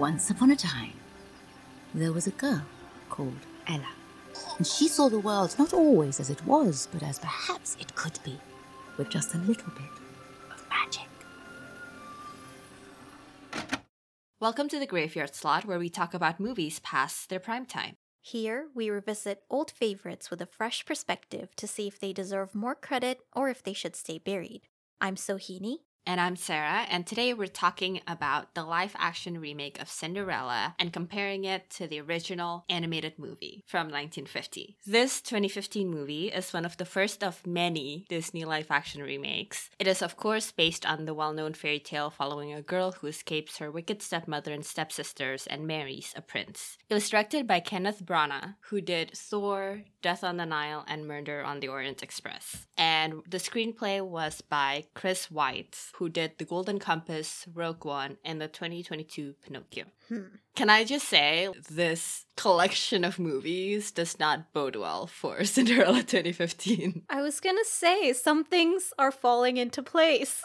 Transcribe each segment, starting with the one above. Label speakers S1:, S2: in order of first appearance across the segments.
S1: Once upon a time, there was a girl called Ella. And she saw the world not always as it was, but as perhaps it could be, with just a little bit of magic.
S2: Welcome to the Graveyard Slot, where we talk about movies past their prime time.
S3: Here, we revisit old favorites with a fresh perspective to see if they deserve more credit or if they should stay buried. I'm Sohini.
S2: And I'm Sarah, and today we're talking about the live action remake of Cinderella and comparing it to the original animated movie from 1950. This 2015 movie is one of the first of many Disney live action remakes. It is, of course, based on the well known fairy tale following a girl who escapes her wicked stepmother and stepsisters and marries a prince. It was directed by Kenneth Branagh, who did Thor, Death on the Nile, and Murder on the Orient Express. And the screenplay was by Chris Who did The Golden Compass, Rogue One, and the 2022 Pinocchio.
S3: Hmm.
S2: Can I just say, this collection of movies does not bode well for Cinderella 2015.
S3: I was gonna say, some things are falling into place.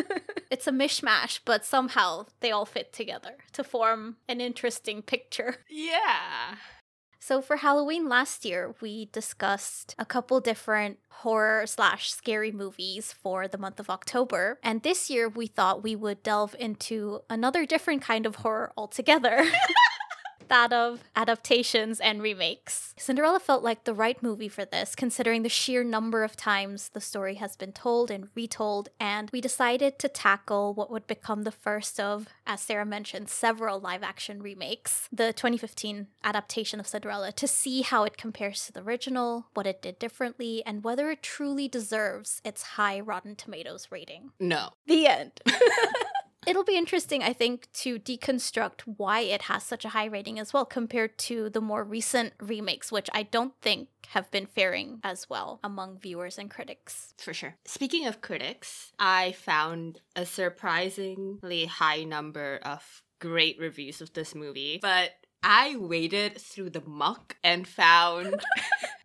S3: it's a mishmash, but somehow they all fit together to form an interesting picture.
S2: Yeah.
S3: So for Halloween last year, we discussed a couple different horror slash scary movies for the month of October. And this year, we thought we would delve into another different kind of horror altogether. that of adaptations and remakes. Cinderella felt like the right movie for this, considering the sheer number of times the story has been told and retold, and we decided to tackle what would become the first of, as Sarah mentioned, several live action remakes, the 2015 adaptation of Cinderella, to see how it compares to the original, what it did differently, and whether it truly deserves its high Rotten Tomatoes rating.
S2: No.
S3: The end. It'll be interesting, I think, to deconstruct why it has such a high rating as well compared to the more recent remakes, which I don't think have been faring as well among viewers and critics.
S2: For sure. Speaking of critics, I found a surprisingly high number of great reviews of this movie, but I waded through the muck and found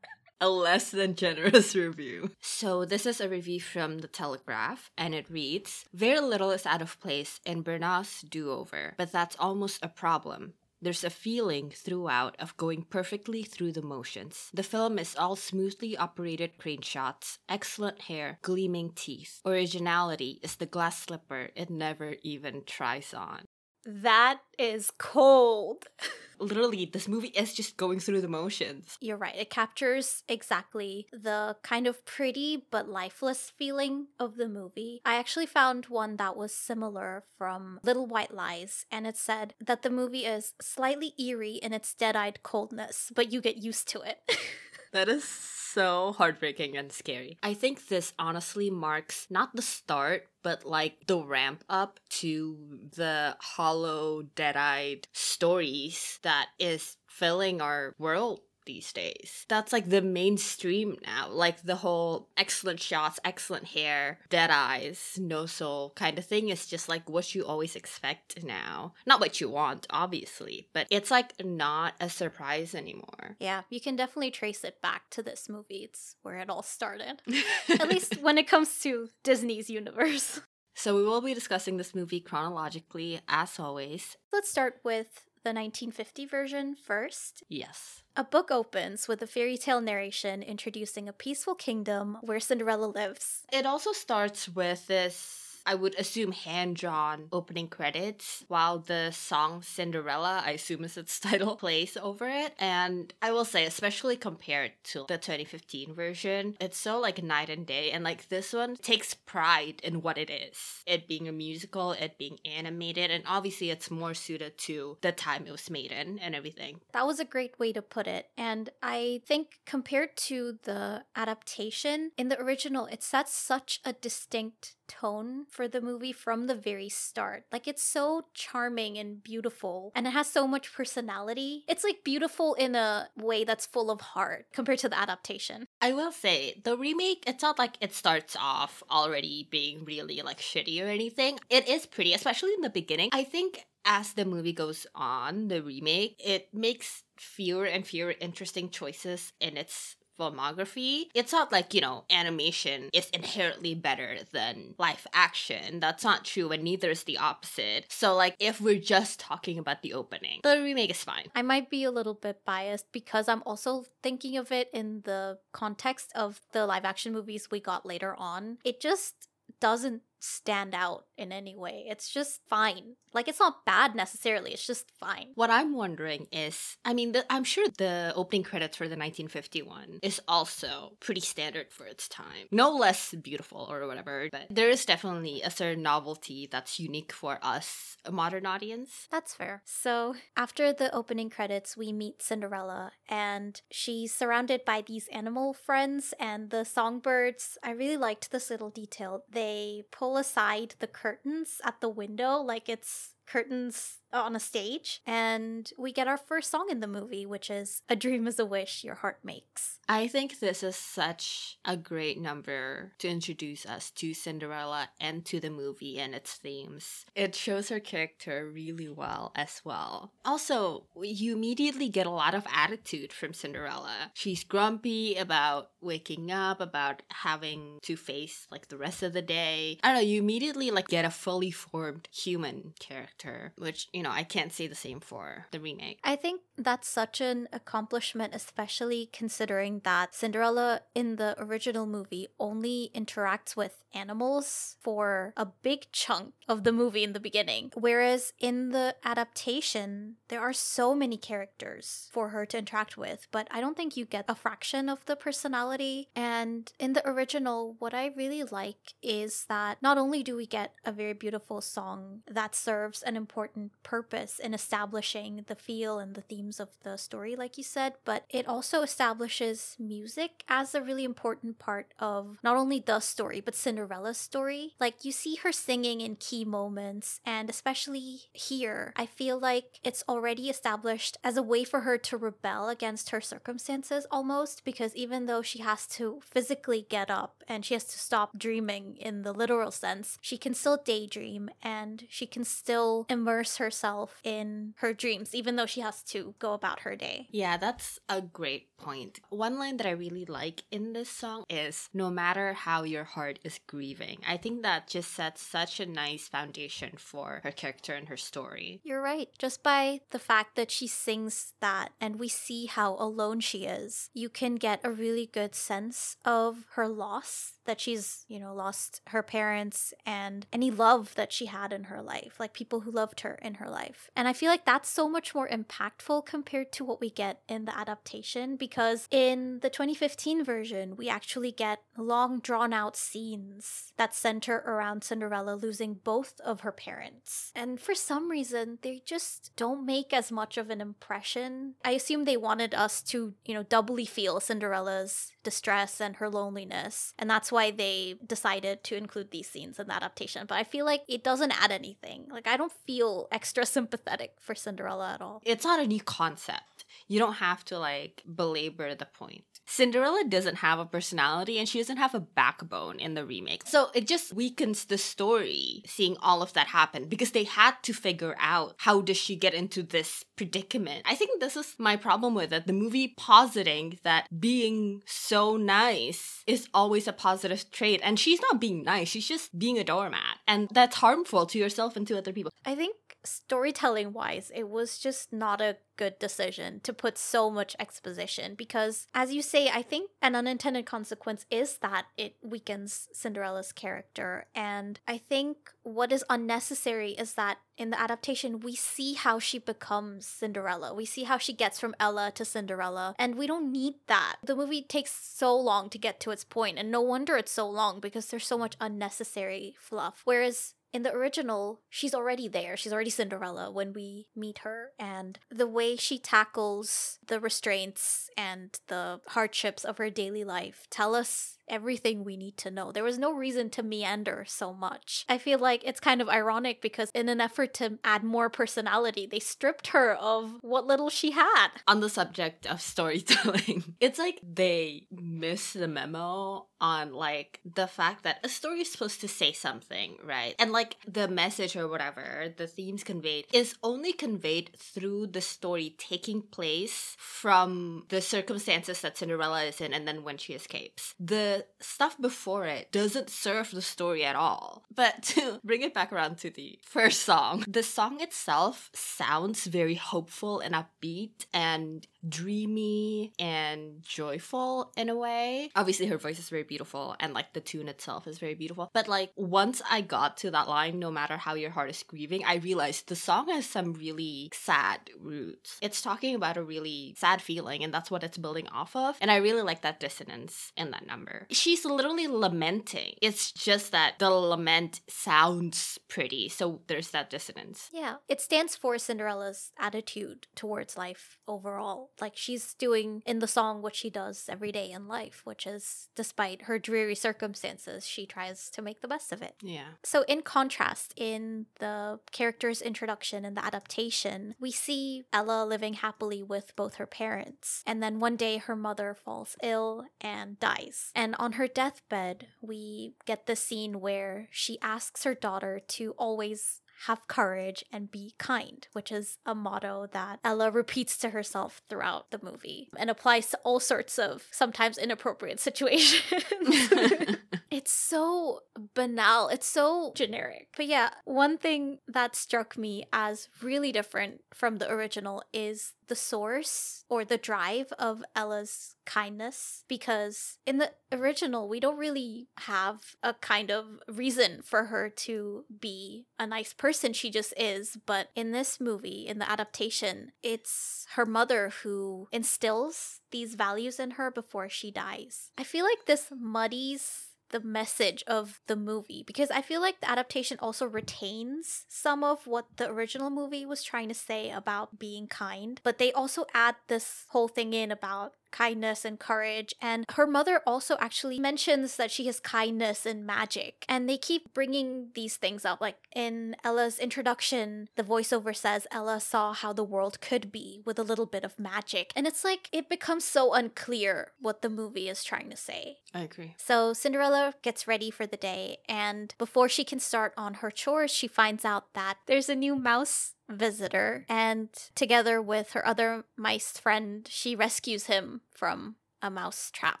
S2: a less than generous review. So, this is a review from The Telegraph, and it reads Very little is out of place in Branagh's do over, but that's almost a problem. There's a feeling throughout of going perfectly through the motions. The film is all smoothly operated crane shots, excellent hair, gleaming teeth. Originality is the glass slipper it never even tries on.
S3: That is cold.
S2: Literally, this movie is just going through the motions.
S3: You're right. It captures exactly the kind of pretty but lifeless feeling of the movie. I actually found one that was similar from Little White Lies, and it said that the movie is slightly eerie in its dead eyed coldness, but you get used to it.
S2: that is so heartbreaking and scary. I think this honestly marks not the start, but like the ramp up to the hollow, dead eyed stories that is filling our world these days. That's like the mainstream now. Like the whole excellent shots, excellent hair, dead eyes, no soul kind of thing is just like what you always expect now. Not what you want, obviously, but it's like not a surprise anymore.
S3: Yeah, you can definitely trace it back to this movie. It's where it all started. At least when it comes to Disney's universe.
S2: So we will be discussing this movie chronologically, as always.
S3: Let's start with the 1950 version first.
S2: Yes.
S3: A book opens with a fairy tale narration introducing a peaceful kingdom where Cinderella lives.
S2: It also starts with this I would assume hand drawn opening credits while the song Cinderella, I assume is its title, plays over it. And I will say, especially compared to the 2015 version, it's so like night and day. And like this one takes pride in what it is it being a musical, it being animated, and obviously it's more suited to the time it was made in and everything.
S3: That was a great way to put it. And I think compared to the adaptation, in the original, it sets such a distinct tone for the movie from the very start. Like it's so charming and beautiful and it has so much personality. It's like beautiful in a way that's full of heart compared to the adaptation.
S2: I will say the remake, it's not like it starts off already being really like shitty or anything. It is pretty, especially in the beginning. I think as the movie goes on, the remake, it makes fewer and fewer interesting choices in its filmography, it's not like, you know, animation is inherently better than live action. That's not true, and neither is the opposite. So, like, if we're just talking about the opening, the remake is fine.
S3: I might be a little bit biased because I'm also thinking of it in the context of the live action movies we got later on. It just doesn't stand out in any way. It's just fine. Like it's not bad necessarily. It's just fine.
S2: What I'm wondering is, I mean, the, I'm sure the opening credits for the 1951 is also pretty standard for its time. No less beautiful or whatever, but there is definitely a certain novelty that's unique for us, a modern audience.
S3: That's fair. So, after the opening credits, we meet Cinderella and she's surrounded by these animal friends and the songbirds. I really liked this little detail. They pull pull aside the curtains at the window like it's curtains on a stage and we get our first song in the movie which is a dream is a wish your heart makes.
S2: I think this is such a great number to introduce us to cinderella and to the movie and its themes. It shows her character really well as well. Also you immediately get a lot of attitude from cinderella. She's grumpy about waking up about having to face like the rest of the day. I don't know you immediately like get a fully formed human character which you know, I can't say the same for the remake.
S3: I think that's such an accomplishment, especially considering that Cinderella in the original movie only interacts with animals for a big chunk of the movie in the beginning. Whereas in the adaptation, there are so many characters for her to interact with, but I don't think you get a fraction of the personality. And in the original, what I really like is that not only do we get a very beautiful song that serves an important purpose in establishing the feel and the themes of the story, like you said, but it also establishes music as a really important part of not only the story, but Cinderella's story. Like you see her singing in key moments, and especially here, I feel like it's already established as a way for her to rebel against her circumstances almost, because even though she has to physically get up and she has to stop dreaming in the literal sense, she can still daydream and she can still immerse herself herself in her dreams, even though she has to go about her day.
S2: Yeah, that's a great point. One line that I really like in this song is No matter how your heart is grieving. I think that just sets such a nice foundation for her character and her story.
S3: You're right. Just by the fact that she sings that and we see how alone she is, you can get a really good sense of her loss that she's, you know, lost her parents and any love that she had in her life, like people who loved her in her life. And I feel like that's so much more impactful compared to what we get in the adaptation because in the 2015 version, we actually get long drawn out scenes that center around Cinderella losing both of her parents. And for some reason, they just don't make as much of an impression. I assume they wanted us to, you know, doubly feel Cinderella's distress and her loneliness. And that's why they decided to include these scenes in the adaptation. But I feel like it doesn't add anything. Like, I don't feel extra sympathetic for Cinderella at all.
S2: It's not a new concept. You don't have to like belabor the point. Cinderella doesn't have a personality and she doesn't have a backbone in the remake. So it just weakens the story seeing all of that happen because they had to figure out how does she get into this predicament. I think this is my problem with it. The movie positing that being so nice is always a positive trait and she's not being nice, she's just being a doormat. And that's harmful to yourself and to other people.
S3: I think storytelling wise, it was just not a good decision to put so much exposition because, as you say, I think an unintended consequence is that it weakens Cinderella's character. And I think what is unnecessary is that in the adaptation, we see how she becomes Cinderella. We see how she gets from Ella to Cinderella, and we don't need that. The movie takes so long to get to its point, and no wonder it's so long because there's so much unnecessary fluff. Whereas in the original, she's already there. She's already Cinderella when we meet her. And the way she tackles the restraints and the hardships of her daily life tell us everything we need to know. There was no reason to meander so much. I feel like it's kind of ironic because, in an effort to add more personality, they stripped her of what little she had.
S2: On the subject of storytelling, it's like they missed the memo on like the fact that a story is supposed to say something, right? And like the message or whatever, the themes conveyed is only conveyed through the story taking place from the circumstances that Cinderella is in and then when she escapes. The stuff before it doesn't serve the story at all. But to bring it back around to the first song, the song itself sounds very hopeful and upbeat and dreamy and joyful in a way. Obviously, her voice is very beautiful and like the tune itself is very beautiful. But like once I got to that line, no matter how your heart is grieving, I realized the song has some really sad roots. It's talking about a really sad feeling and that's what it's building off of. And I really like that dissonance in that number. She's literally lamenting. It's just that the lament sounds pretty. So there's that dissonance.
S3: Yeah, it stands for Cinderella's attitude towards life overall. Like she's doing in the song what she does every day in life, which is despite her dreary circumstances, she tries to make the best of it.
S2: Yeah.
S3: So, in contrast, in the character's introduction and the adaptation, we see Ella living happily with both her parents. And then one day her mother falls ill and dies. And on her deathbed, we get the scene where she asks her daughter to always have courage and be kind, which is a motto that Ella repeats to herself throughout the movie and applies to all sorts of sometimes inappropriate situations. it's so banal, it's so generic. But yeah, one thing that struck me as really different from the original is the source or the drive of Ella's kindness because in the original we don't really have a kind of reason for her to be a nice person. She just is. But in this movie in the adaptation it's her mother who instills these values in her before she dies. I feel like this muddies the message of the movie because I feel like the adaptation also retains some of what the original movie was trying to say about being kind, but they also add this whole thing in about kindness and courage. And her mother also actually mentions that she has kindness and magic. And they keep bringing these things up. Like in Ella's introduction, the voiceover says Ella saw how the world could be with a little bit of magic. And it's like it becomes so unclear what the movie is trying to say.
S2: I agree.
S3: So Cinderella gets ready for the day. And before she can start on her chores, she finds out that there's a new mouse visitor, and together with her other mice friend, she rescues him from a mouse trap.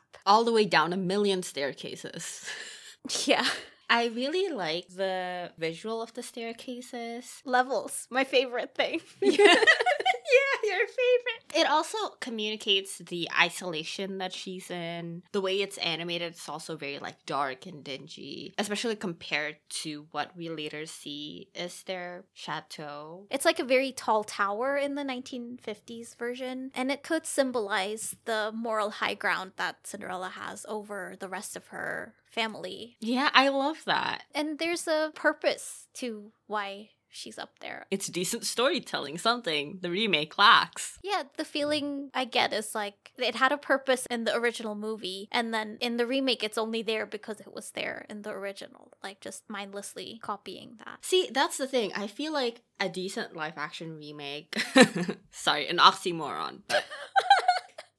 S2: All the way down a million staircases.
S3: Yeah.
S2: I really like the visual of the staircases.
S3: Levels, my favorite thing.
S2: yeah. It also communicates the isolation that she's in. The way it's animated it's also very like dark and dingy, especially compared to what we later see is their chateau.
S3: It's like a very tall tower in the 1950s version, and it could symbolize the moral high ground that Cinderella has over the rest of her family.
S2: Yeah, I love that.
S3: And there's a purpose to why she's up there.
S2: It's decent storytelling, something. The remake lacks.
S3: Yeah, the feeling I get is like it had a purpose in the original movie, and then in the remake, it's only there because it was there in the original, like just mindlessly copying that.
S2: See, that's the thing. I feel like a decent live action remake, sorry, an oxymoron, but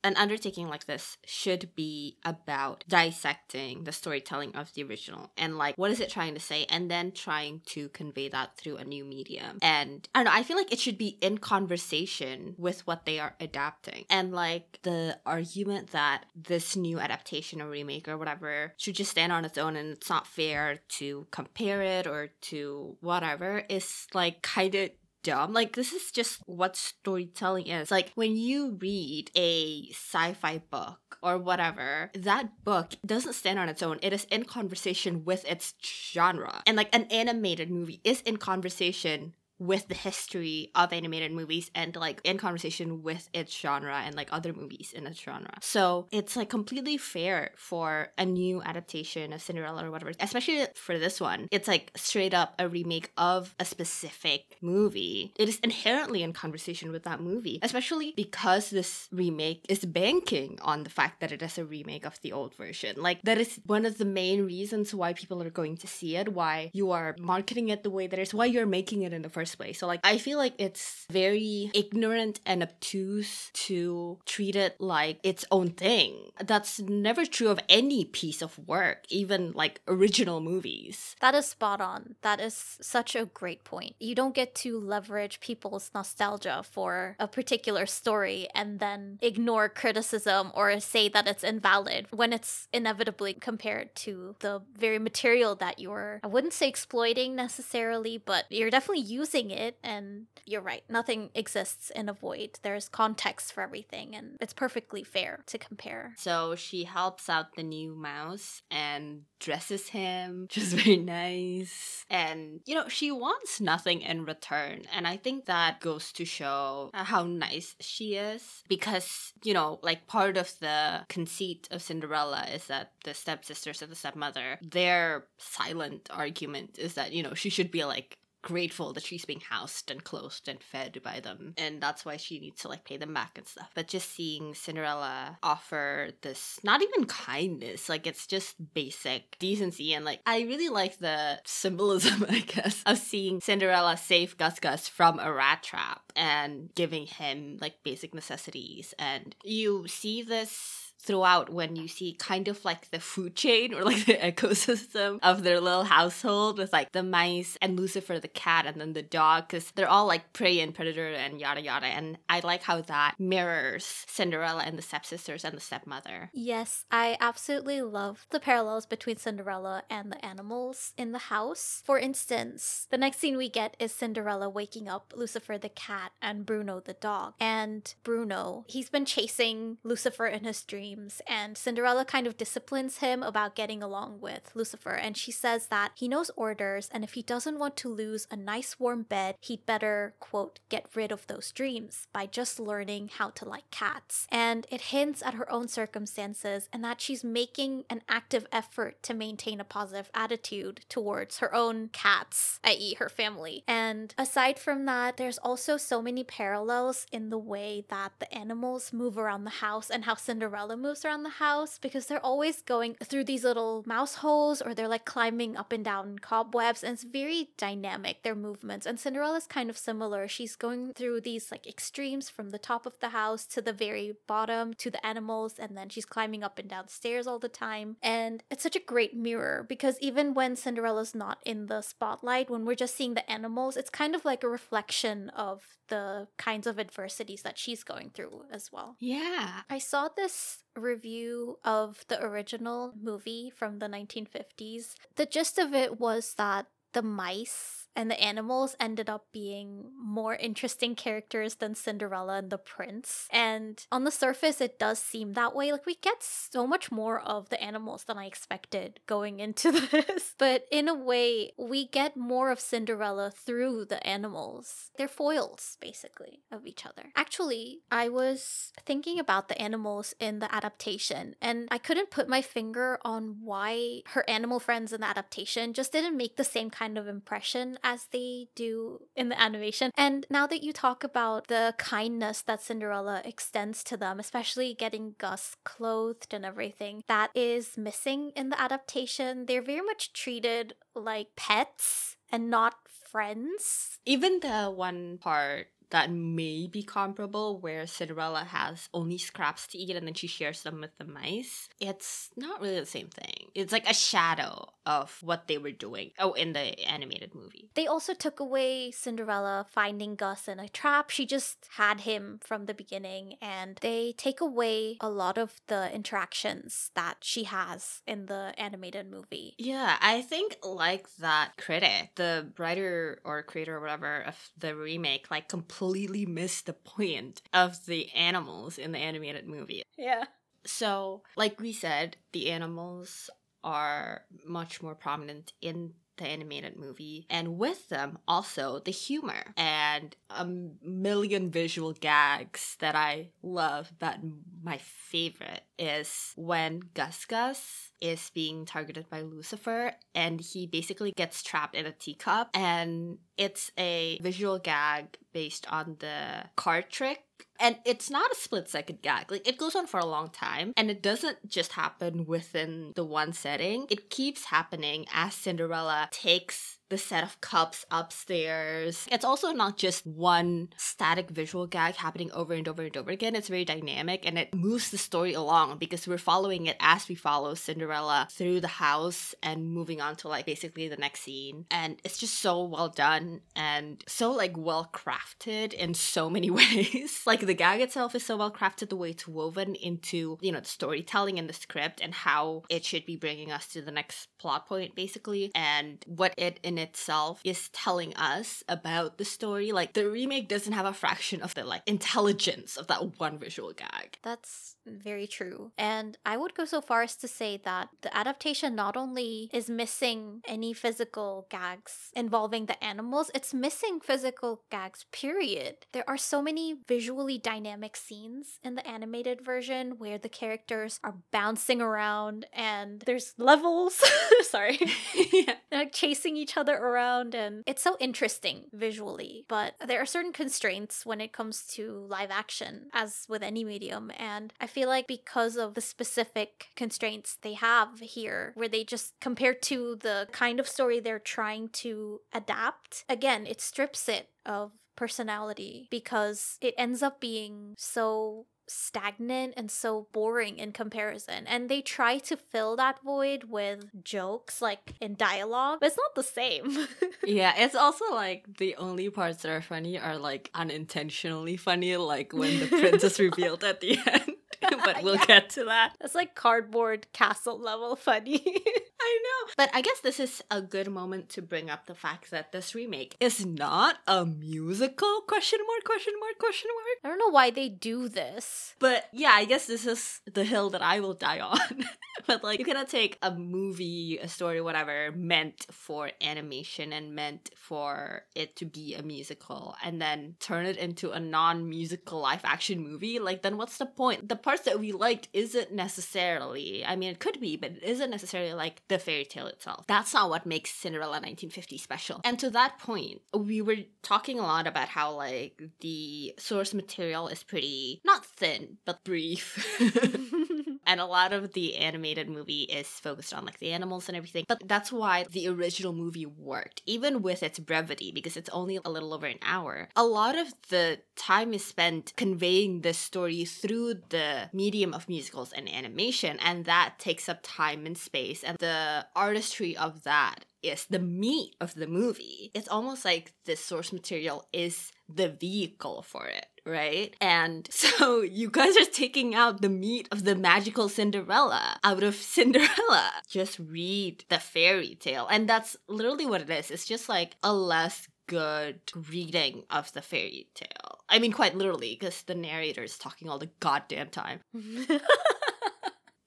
S2: an undertaking like this should be about dissecting the storytelling of the original and like what is it trying to say and then trying to convey that through a new medium. And i don't know i feel like it should be in conversation with what they are adapting. And like the argument that this new adaptation or remake or whatever should just stand on its own and it's not fair to compare it or to whatever is like kind of dumb. Like this is just what storytelling is. Like when you read a sci-fi book or whatever, that book doesn't stand on its own. It is in conversation with its genre. And like an animated movie is in conversation with the history of animated movies and like in conversation with its genre and like other movies in its genre. So it's like completely fair for a new adaptation of Cinderella or whatever, especially for this one. It's like straight up a remake of a specific movie. It is inherently in conversation with that movie, especially because this remake is banking on the fact that it is a remake of the old version. Like that is one of the main reasons why people are going to see it, why you are marketing it the way that is, why you're making it in the first So, like, I feel like it's very ignorant and obtuse to treat it like its own thing. That's never true of any piece of work, even like original movies.
S3: That is spot on. That is such a great point. You don't get to leverage people's nostalgia for a particular story and then ignore criticism or say that it's invalid when it's inevitably compared to the very material that you're, I wouldn't say exploiting necessarily, but you're definitely using it. And you're right, nothing exists in a void. There's context for everything, and it's perfectly fair to compare.
S2: So she helps out the new mouse and dresses him, is very nice. And, you know, she wants nothing in return. And I think that goes to show uh, how nice she is because, you know, like part of the conceit of Cinderella is that the stepsisters and the stepmother, their silent argument is that, you know, she should be like grateful that she's being housed and clothed and fed by them. And that's why she needs to like pay them back and stuff. But just seeing cinderella offer this not even kindness like it's just basic decency. And like i really like the symbolism i guess of seeing cinderella save gus gus from a rat trap and giving him like basic necessities. And you see this throughout when you see kind of like the food chain or like the ecosystem of their little household with like the mice and Lucifer the cat and then the dog because they're all like prey and predator and yada yada and I like how that mirrors Cinderella and the stepsisters and the stepmother.
S3: Yes, I absolutely love the parallels between Cinderella and the animals in the house. For instance, the next scene we get is Cinderella waking up Lucifer the cat and Bruno the dog. And Bruno, he's been chasing Lucifer in his dream dreams, and Cinderella kind of disciplines him about getting along with Lucifer. And she says that he knows orders, and if he doesn't want to lose a nice warm bed, he'd better, quote, get rid of those dreams by just learning how to like cats. And it hints at her own circumstances and that she's making an active effort to maintain a positive attitude towards her own cats, i.e., her family. And aside from that, there's also so many parallels in the way that the animals move around the house and how Cinderella moves around the house because they're always going through these little mouse holes or they're like climbing up and down cobwebs and it's very dynamic their movements and Cinderella's kind of similar she's going through these like extremes from the top of the house to the very bottom to the animals and then she's climbing up and down stairs all the time and it's such a great mirror because even when Cinderella's not in the spotlight when we're just seeing the animals it's kind of like a reflection of the kinds of adversities that she's going through as well.
S2: Yeah.
S3: I saw this review of the original movie from the 1950s. The gist of it was that the mice and the animals ended up being more interesting characters than Cinderella and the prince. And on the surface, it does seem that way. Like, we get so much more of the animals than I expected going into this. but in a way, we get more of Cinderella through the animals. They're foils, basically, of each other. Actually, I was thinking about the animals in the adaptation, and I couldn't put my finger on why her animal friends in the adaptation just didn't make the same kind of impression as they do in the animation. And now that you talk about the kindness that Cinderella extends to them, especially getting Gus clothed and everything, that is missing in the adaptation. They're very much treated like pets and not friends.
S2: Even the one part that may be comparable where Cinderella has only scraps to eat and then she shares them with the mice. It's not really the same thing. It's like a shadow of what they were doing. Oh, in the animated movie.
S3: They also took away Cinderella finding Gus in a trap. She just had him from the beginning and they take away a lot of the interactions that she has in the animated movie.
S2: Yeah, I think like that critic, the writer or creator or whatever of the remake, like completely completely missed the point of the animals in the animated movie.
S3: Yeah.
S2: So, like we said, the animals are much more prominent in the animated movie, and with them also the humor and a million visual gags that I love. But my favorite is when Gus Gus is being targeted by Lucifer and he basically gets trapped in a teacup, and it's a visual gag based on the card trick And it's not a split second gag. Like it goes on for a long time and it doesn't just happen within the one setting. It keeps happening as Cinderella takes the set of cups upstairs. It's also not just one static visual gag happening over and over and over again. It's very dynamic and it moves the story along because we're following it as we follow Cinderella through the house and moving on to like basically the next scene. And it's just so well done and so like well crafted in so many ways. like the gag itself is so well crafted, the way it's woven into, you know, the storytelling and the script and how it should be bringing us to the next plot point basically and what it in itself is telling us about the story. Like the remake doesn't have a fraction of the like intelligence of that one visual gag.
S3: That's very true. And I would go so far as to say that the adaptation not only is missing any physical gags involving the animals, it's missing physical gags, period. There are so many visually dynamic scenes in the animated version where the characters are bouncing around and there's levels. Sorry. yeah. like chasing each other around and it's so interesting visually. But there are certain constraints when it comes to live action, as with any medium. And I feel like because of the specific constraints they have here, where they just compared to the kind of story they're trying to adapt, again, it strips it of personality because it ends up being so stagnant and so boring in comparison. And they try to fill that void with jokes, like in dialogue, but it's not the same.
S2: yeah, it's also like the only parts that are funny are like unintentionally funny, like when the princess revealed at the end. but we'll yeah. get to that.
S3: That's like cardboard castle level funny.
S2: I know. But I guess this is a good moment to bring up the fact that this remake is not a musical question mark question mark question mark.
S3: I don't know why they do this.
S2: But yeah, I guess this is the hill that I will die on. but like you cannot take a movie, a story, whatever, meant for animation and meant for it to be a musical and then turn it into a non-musical live action movie. Like then what's the point? The parts that we liked isn't necessarily, I mean, it could be, but it isn't necessarily like the fairy tale itself. That's not what makes Cinderella 1950 special. And to that point, we were talking a lot about how like the source material is pretty, not thin, but brief. and a lot of the animated movie is focused on like the animals and everything. But that's why the original movie worked, even with its brevity, because it's only a little over an hour. A lot of the time is spent conveying the story through the medium of musicals and animation, and that takes up time and space. And the artistry of that is the meat of the movie. It's almost like the source material is the vehicle for it, right? And so you guys are taking out the meat of the magical Cinderella out of Cinderella. Just read the fairy tale. And that's literally what it is. It's just like a less good reading of the fairy tale. I mean, quite literally, because the narrator is talking all the goddamn time.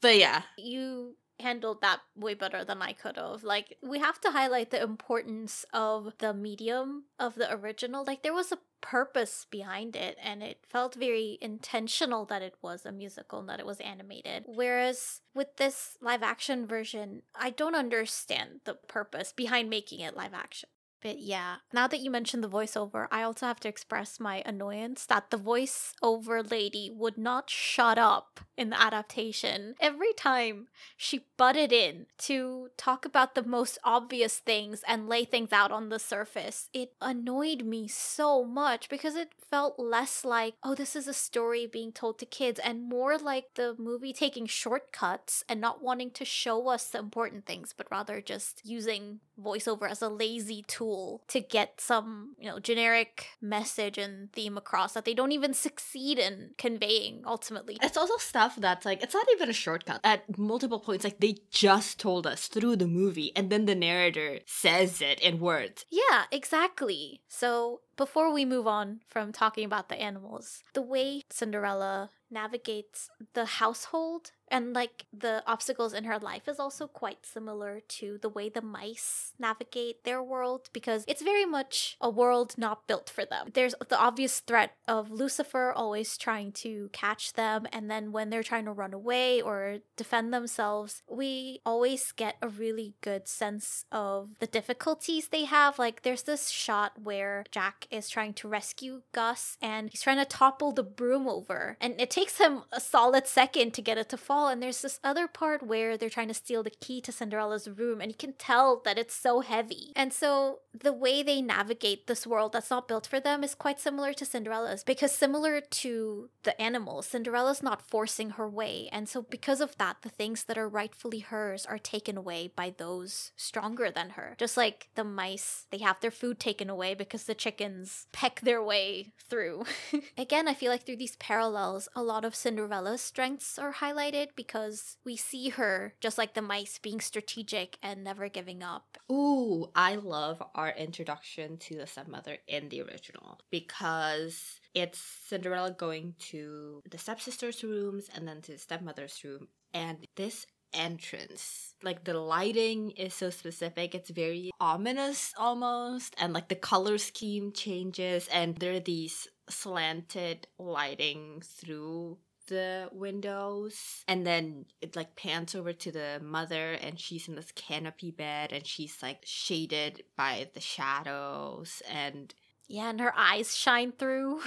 S2: but yeah.
S3: You handled that way better than I could have. Like, we have to highlight the importance of the medium of the original. Like, there was a purpose behind it, and it felt very intentional that it was a musical and that it was animated. Whereas with this live action version, I don't understand the purpose behind making it live action. But yeah, now that you mentioned the voiceover, I also have to express my annoyance that the voiceover lady would not shut up in the adaptation. Every time she butted in to talk about the most obvious things and lay things out on the surface, it annoyed me so much because it felt less like, oh, this is a story being told to kids, and more like the movie taking shortcuts and not wanting to show us the important things, but rather just using voiceover as a lazy tool to get some, you know, generic message and theme across that they don't even succeed in conveying ultimately.
S2: It's also stuff that's like, it's not even a shortcut. At multiple points, like they just told us through the movie, and then the narrator says it in words.
S3: Yeah, exactly. So before we move on from talking about the animals, the way Cinderella navigates the household And like the obstacles in her life is also quite similar to the way the mice navigate their world because it's very much a world not built for them. There's the obvious threat of Lucifer always trying to catch them, and then when they're trying to run away or defend themselves, we always get a really good sense of the difficulties they have. Like there's this shot where Jack is trying to rescue Gus and he's trying to topple the broom over, and it takes him a solid second to get it to fall. And there's this other part where they're trying to steal the key to Cinderella's room, and you can tell that it's so heavy. And so the way they navigate this world that's not built for them is quite similar to Cinderella's because similar to the animals, Cinderella's not forcing her way. And so because of that, the things that are rightfully hers are taken away by those stronger than her. Just like the mice, they have their food taken away because the chickens peck their way through. Again, I feel like through these parallels, a lot of Cinderella's strengths are highlighted because we see her, just like the mice, being strategic and never giving up.
S2: Ooh, I love our introduction to the stepmother in the original because it's Cinderella going to the stepsister's rooms and then to the stepmother's room. And this entrance, like the lighting is so specific, it's very ominous almost, and like the color scheme changes, and there are these slanted lighting through the windows. And then it like pans over to the mother and she's in this canopy bed and she's like shaded by the shadows and
S3: Yeah, and her eyes shine through.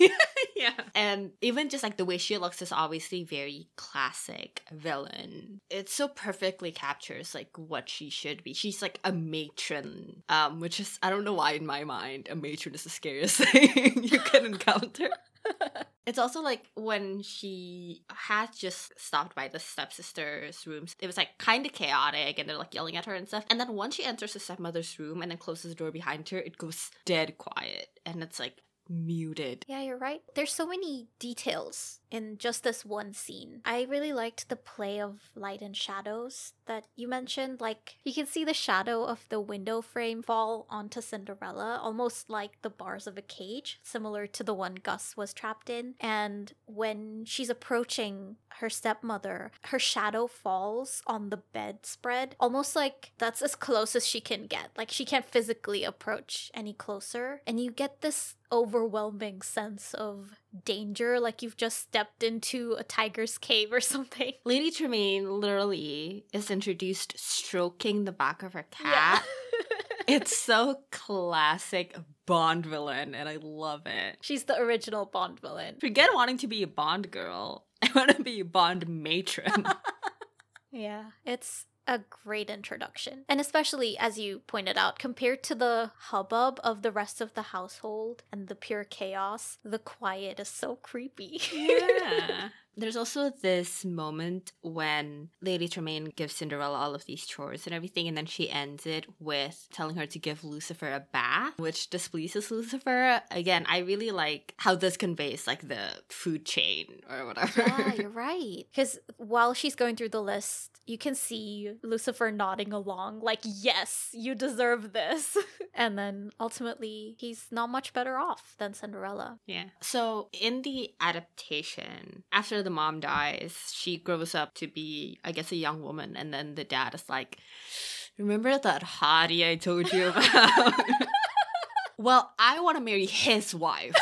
S2: yeah. And even just like the way she looks is obviously very classic villain. It so perfectly captures like what she should be. She's like a matron um which is i don't know why in my mind a matron is the scariest thing you can encounter it's also like when she had just stopped by the stepsister's rooms, it was like kind of chaotic and they're like yelling at her and stuff. And then once she enters the stepmother's room and then closes the door behind her, it goes dead quiet and it's like muted.
S3: Yeah, you're right. There's so many details in just this one scene. I really liked the play of light and shadows that you mentioned. Like, you can see the shadow of the window frame fall onto Cinderella, almost like the bars of a cage, similar to the one Gus was trapped in. And when she's approaching her stepmother, her shadow falls on the bedspread, almost like that's as close as she can get. Like, she can't physically approach any closer. And you get this overwhelming sense of danger, like you've just stepped into a tiger's cave or something.
S2: Lady Tremaine literally is introduced stroking the back of her cat. it's so classic Bond villain, and I love it.
S3: She's the original Bond villain.
S2: Forget wanting to be a Bond girl. I want to be Bond matron.
S3: Yeah, it's a great introduction. And especially, as you pointed out, compared to the hubbub of the rest of the household and the pure chaos, the quiet is so creepy.
S2: yeah. There's also this moment when Lady Tremaine gives Cinderella all of these chores and everything, and then she ends it with telling her to give Lucifer a bath, which displeases Lucifer. Again, I really like how this conveys like the food chain or whatever.
S3: yeah, you're right. Because while she's going through the list, you can see Lucifer nodding along, like, yes, you deserve this. and then ultimately, he's not much better off than Cinderella.
S2: Yeah. So in the adaptation, after the mom dies, she grows up to be, I guess, a young woman, and then the dad is like, Remember that hottie I told you about? well, I want to marry his wife.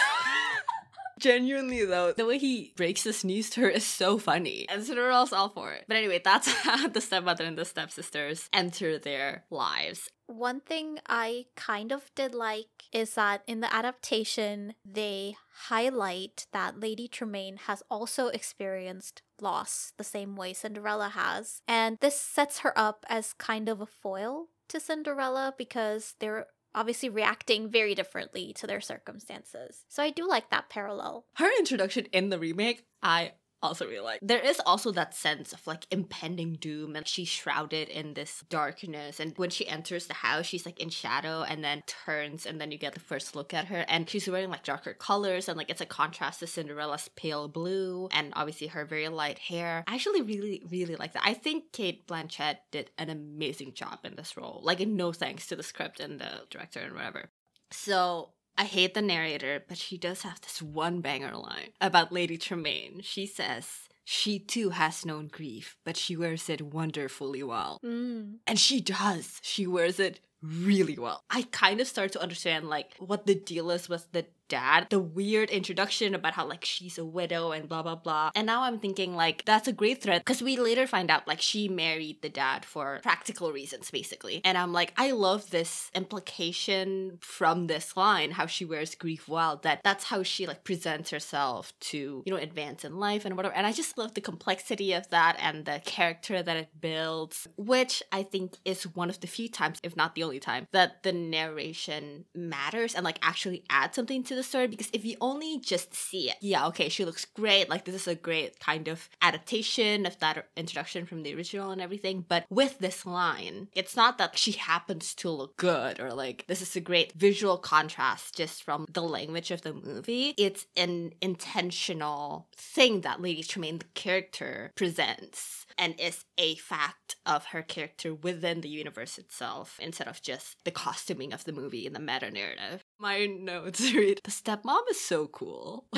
S2: Genuinely though, the way he breaks this news to her is so funny. And Cinderella's all for it. But anyway, that's how the stepmother and the stepsisters enter their lives.
S3: One thing I kind of did like is that in the adaptation, they highlight that Lady Tremaine has also experienced loss the same way Cinderella has. And this sets her up as kind of a foil to Cinderella because they're obviously reacting very differently to their circumstances. So I do like that parallel.
S2: Her introduction in the remake, I also really like. There is also that sense of like impending doom, and she's shrouded in this darkness. And when she enters the house, she's like in shadow and then turns, and then you get the first look at her. And she's wearing like darker colors, and like it's a contrast to Cinderella's pale blue, and obviously her very light hair. I actually really, really like that. I think Cate Blanchett did an amazing job in this role. Like, no thanks to the script and the director and whatever. So I hate the narrator, but she does have this one banger line about Lady Tremaine. She says, she too has known grief, but she wears it wonderfully well.
S3: Mm.
S2: And she does. She wears it really well. I kind of start to understand like what the deal is with the dad. The weird introduction about how like she's a widow and blah blah blah. And now I'm thinking like that's a great thread because we later find out like she married the dad for practical reasons basically. And I'm like I love this implication from this line how she wears grief well that that's how she like presents herself to you know advance in life and whatever. And I just love the complexity of that and the character that it builds, which I think is one of the few times if not the only time that the narration matters and like actually adds something to the story because if you only just see it, yeah, okay, she looks great. Like this is a great kind of adaptation of that introduction from the original and everything. But with this line, it's not that she happens to look good or like this is a great visual contrast just from the language of the movie. It's an intentional thing that Lady Tremaine, the character, presents and is a fact of her character within the universe itself instead of just the costuming of the movie in the meta narrative. My notes read The stepmom is so cool.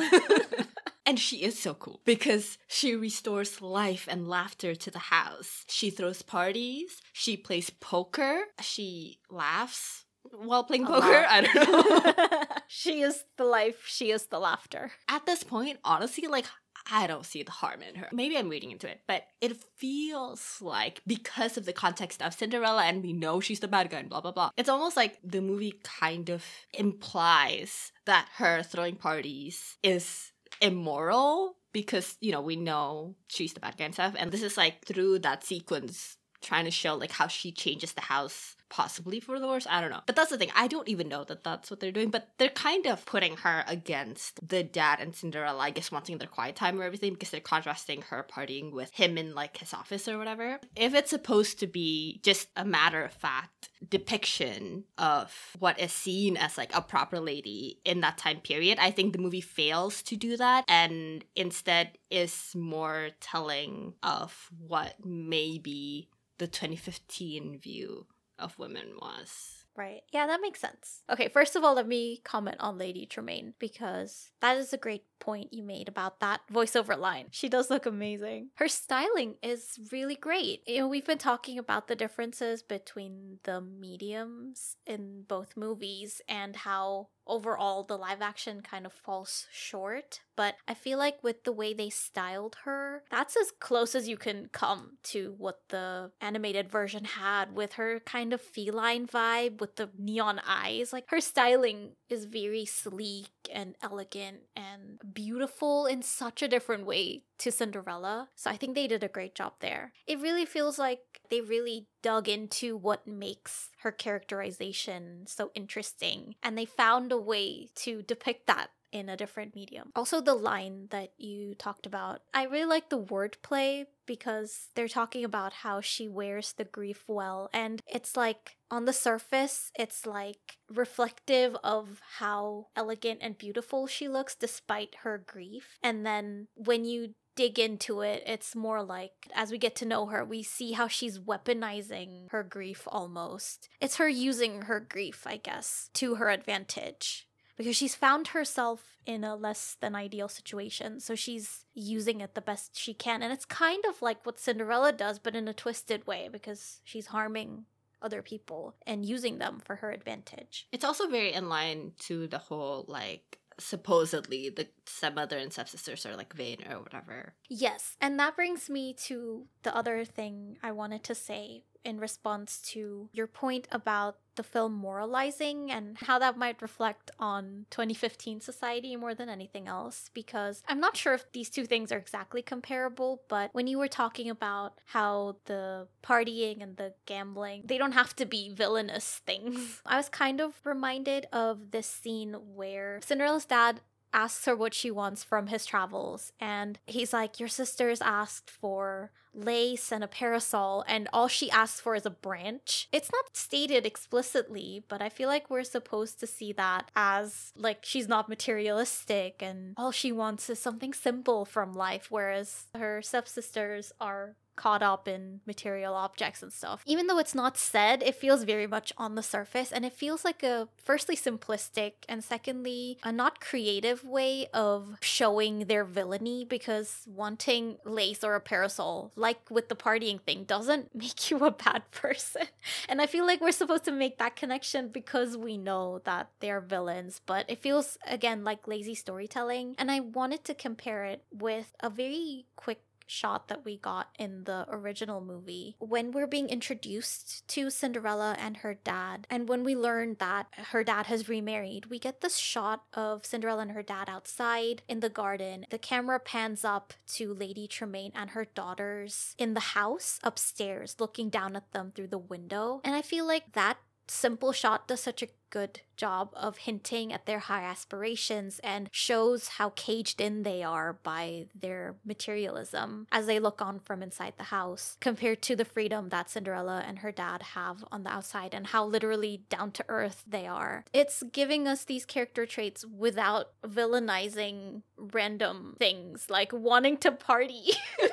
S2: And she is so cool because she restores life and laughter to the house. She throws parties, she plays poker, she laughs while playing
S3: A
S2: poker.
S3: lot.
S2: I don't know.
S3: she is the life, she is the laughter.
S2: At this point, honestly, like I don't see the harm in her. Maybe I'm reading into it, but it feels like because of the context of Cinderella and we know she's the bad guy and blah blah blah. It's almost like the movie kind of implies that her throwing parties is immoral because, you know, we know she's the bad guy and stuff. And this is like through that sequence trying to show like how she changes the house possibly for the worse. I don't know. But that's the thing. I don't even know that that's what they're doing. But they're kind of putting her against the dad and Cinderella, I guess, wanting their quiet time or everything because they're contrasting her partying with him in like his office or whatever. If it's supposed to be just a matter of fact depiction of what is seen as like a proper lady in that time period, I think the movie fails to do that and instead is more telling of what maybe the 2015 view of women was.
S3: Right. Yeah, that makes sense. Okay, first of all, let me comment on Lady Tremaine because that is a great point you made about that voiceover line. She does look amazing. Her styling is really great. You know, we've been talking about the differences between the mediums in both movies and how overall the live action kind of falls short. But I feel like with the way they styled her, that's as close as you can come to what the animated version had with her kind of feline vibe with the neon eyes. Like her styling is very sleek and elegant and beautiful in such a different way to Cinderella. So I think they did a great job there. It really feels like they really dug into what makes her characterization so interesting and they found a way to depict that in a different medium. Also, the line that you talked about, I really like the wordplay because they're talking about how she wears the grief well. And it's like on the surface, it's like reflective of how elegant and beautiful she looks despite her grief. And then when you dig into it, it's more like as we get to know her, we see how she's weaponizing her grief almost. It's her using her grief, I guess, to her advantage because she's found herself in a less than ideal situation. So she's using it the best she can. And it's kind of like what Cinderella does, but in a twisted way because she's harming other people and using them for her advantage.
S2: It's also very in line to the whole like supposedly the stepmother and stepsisters are like vain or whatever.
S3: Yes, and that brings me to the other thing I wanted to say in response to your point about the film moralizing and how that might reflect on 2015 society more than anything else. Because I'm not sure if these two things are exactly comparable, but when you were talking about how the partying and the gambling, they don't have to be villainous things, I was kind of reminded of this scene where Cinderella's dad asks her what she wants from his travels. And he's like, Your sister's asked for lace and a parasol, and all she asks for is a branch. It's not stated explicitly, but I feel like we're supposed to see that as like she's not materialistic and all she wants is something simple from life, whereas her stepsisters are caught up in material objects and stuff. Even though it's not said, it feels very much on the surface and it feels like a firstly simplistic and secondly a not creative way of showing their villainy because wanting lace or a parasol, like with the partying thing, doesn't make you a bad person. And I feel like we're supposed to make that connection because we know that they're villains, but it feels again like lazy storytelling. And I wanted to compare it with a very quick shot that we got in the original movie when we're being introduced to Cinderella and her dad. And when we learn that her dad has remarried, we get this shot of Cinderella and her dad outside in the garden. The camera pans up to Lady Tremaine and her daughters in the house upstairs, looking down at them through the window. And I feel like that simple shot does such a good job of hinting at their high aspirations and shows how caged in they are by their materialism as they look on from inside the house compared to the freedom that Cinderella and her dad have on the outside and how literally down to earth they are. It's giving us these character traits without villainizing random things like wanting to party.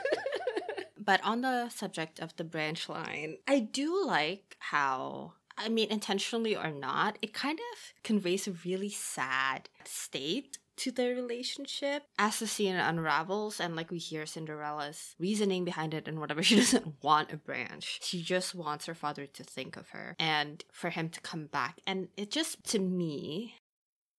S2: But on the subject of the branch line, I do like how I mean, intentionally or not, it kind of conveys a really sad state to their relationship. As the scene unravels and like we hear Cinderella's reasoning behind it and whatever she doesn't want a branch. She just wants her father to think of her and for him to come back. And it just to me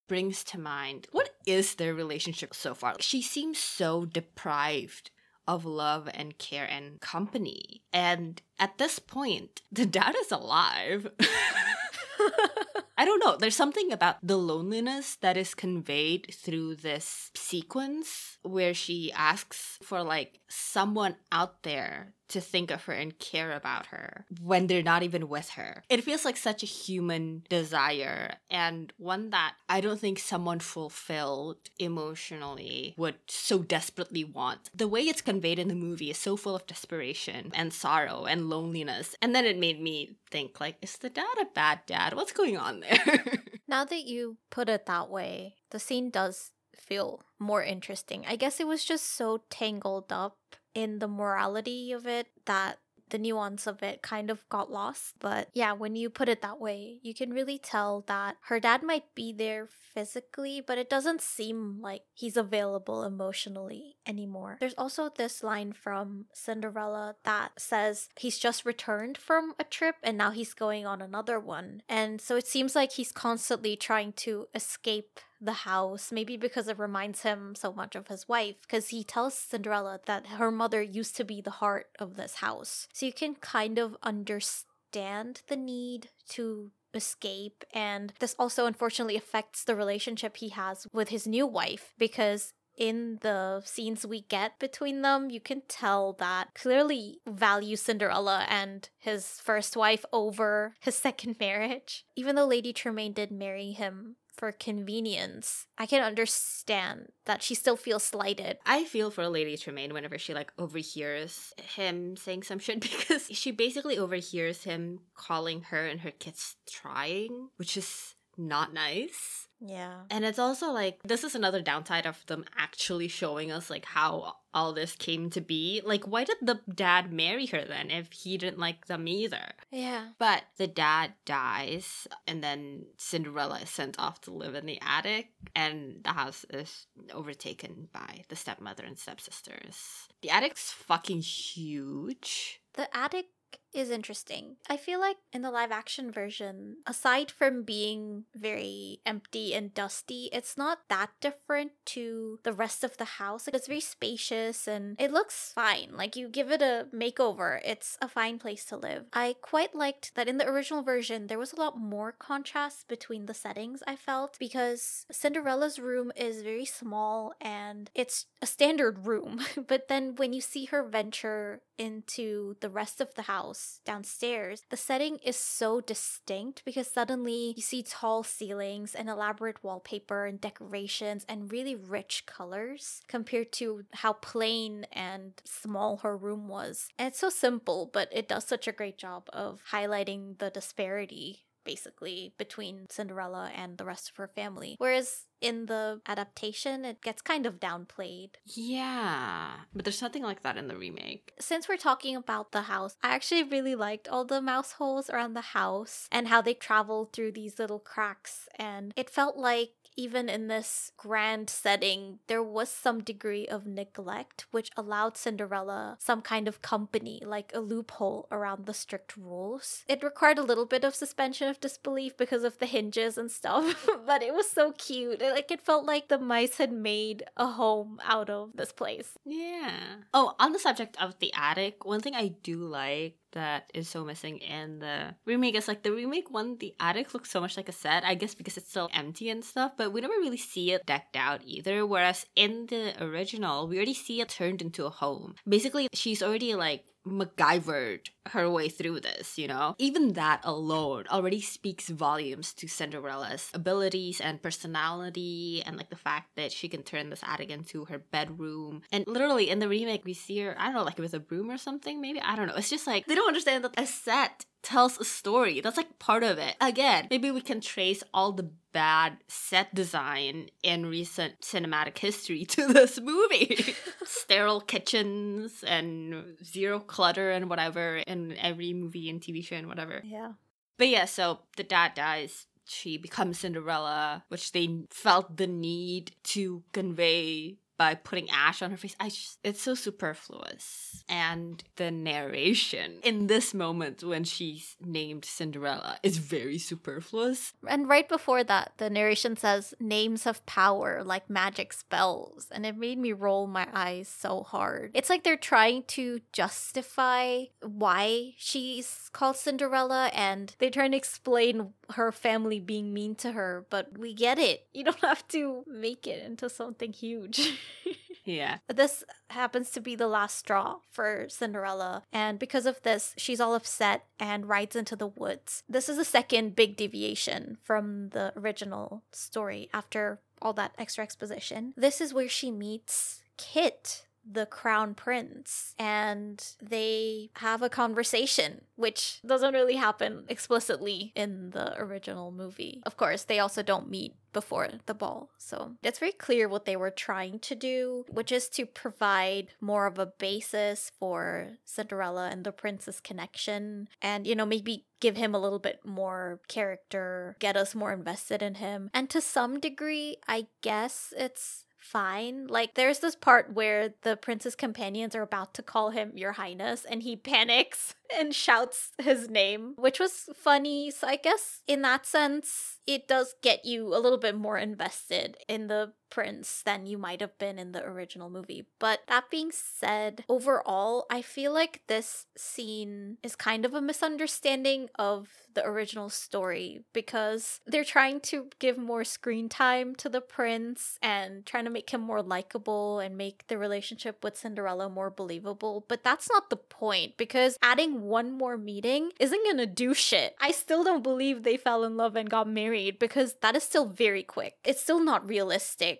S2: brings to mind what is their relationship so far? She seems so deprived of love and care and company. And at this point, the dad is alive. I don't know. There's something about the loneliness that is conveyed through this sequence where she asks for like someone out there to think of her and care about her when they're not even with her. It feels like such a human desire and one that I don't think someone fulfilled emotionally would so desperately want. The way it's conveyed in the movie is so full of desperation and sorrow and loneliness. And then it made me think like is the dad a bad dad? What's going on there?
S3: now that you put it that way, the scene does feel more interesting. I guess it was just so tangled up in the morality of it that the nuance of it kind of got lost. But yeah, when you put it that way, you can really tell that her dad might be there physically, but it doesn't seem like he's available emotionally anymore. There's also this line from Cinderella that says he's just returned from a trip and now he's going on another one. And so it seems like he's constantly trying to escape the house, maybe because it reminds him so much of his wife, because he tells Cinderella that her mother used to be the heart of this house. So you can kind of understand the need to escape and this also unfortunately affects the relationship he has with his new wife because in the scenes we get between them, you can tell that clearly values Cinderella and his first wife over his second marriage. Even though Lady Tremaine did marry him for convenience, I can understand that she still feels slighted.
S2: I feel for Lady Tremaine whenever she like overhears him saying some shit because she basically overhears him calling her and her kids trying, which is not nice.
S3: Yeah.
S2: And it's also like this is another downside of them actually showing us like how all this came to be. Like why did the dad marry her then if he didn't like them either?
S3: Yeah.
S2: But the dad dies and then Cinderella is sent off to live in the attic and the house is overtaken by the stepmother and stepsisters. The attic's fucking huge.
S3: The attic is interesting. I feel like in the live action version, aside from being very empty and dusty, it's not that different to the rest of the house. Like, it's very spacious and it looks fine. Like you give it a makeover, it's a fine place to live. I quite liked that in the original version there was a lot more contrast between the settings I felt because Cinderella's room is very small and it's a standard room. but then when you see her venture into the rest of the house downstairs, the setting is so distinct because suddenly you see tall ceilings and elaborate wallpaper and decorations and really rich colors compared to how plain and small her room was. And it's so simple, but it does such a great job of highlighting the disparity basically between Cinderella and the rest of her family. Whereas in the adaptation, it gets kind of downplayed.
S2: Yeah, but there's nothing like that in the remake.
S3: Since we're talking about the house, I actually really liked all the mouse holes around the house and how they travel through these little cracks. And it felt like even in this grand setting, there was some degree of neglect, which allowed Cinderella some kind of company, like a loophole around the strict rules. It required a little bit of suspension of disbelief because of the hinges and stuff, but it was so cute. Like it felt like the mice had made a home out of this place.
S2: Yeah. Oh, on the subject of the attic, one thing I do like that is so missing in the remake. Is like the remake one the attic looks so much like a set i guess because it's still empty and stuff but we never really see it decked out either whereas in the original we already see it turned into a home. Basically she's already like MacGyvered her way through this, you know? Even that alone already speaks volumes to Cinderella's abilities and personality and like the fact that she can turn this attic into her bedroom. And literally in the remake, we see her, I don't know, like with a broom or something, maybe? I don't know. It's just like they don't understand that a set tells a story. That's like part of it. Again, maybe we can trace all the bad set design in recent cinematic history to this movie. Sterile kitchens and zero clutter and whatever in every movie and TV show and whatever.
S3: Yeah.
S2: But yeah, so the dad dies. She becomes Cinderella, which they felt the need to convey by putting ash on her face. I just, it's so superfluous. And the narration in this moment when she's named Cinderella is very superfluous.
S3: And right before that, the narration says names of power like magic spells. And it made me roll my eyes so hard. It's like they're trying to justify why she's called Cinderella and they're trying to explain her family being mean to her, but we get it. You don't have to make it into something huge.
S2: yeah.
S3: This happens to be the last straw for Cinderella, and because of this, she's all upset and rides into the woods. This is the second big deviation from the original story after all that extra exposition. This is where she meets Kit, the crown prince and they have a conversation which doesn't really happen explicitly in the original movie. Of course they also don't meet before the ball so it's very clear what they were trying to do which is to provide more of a basis for cinderella and the prince's connection and you know maybe give him a little bit more character get us more invested in him. And to some degree i guess it's fine. Like, there's this part where the prince's companions are about to call him Your Highness, and he panics and shouts his name, which was funny. So, I guess in that sense, it does get you a little bit more invested in the prince than you might have been in the original movie. But that being said, overall, I feel like this scene is kind of a misunderstanding of the original story because they're trying to give more screen time to the prince and trying to make him more likable and make the relationship with Cinderella more believable. But that's not the point because adding one more meeting isn't gonna do shit. I still don't believe they fell in love and got married because that is still very quick. It's still not realistic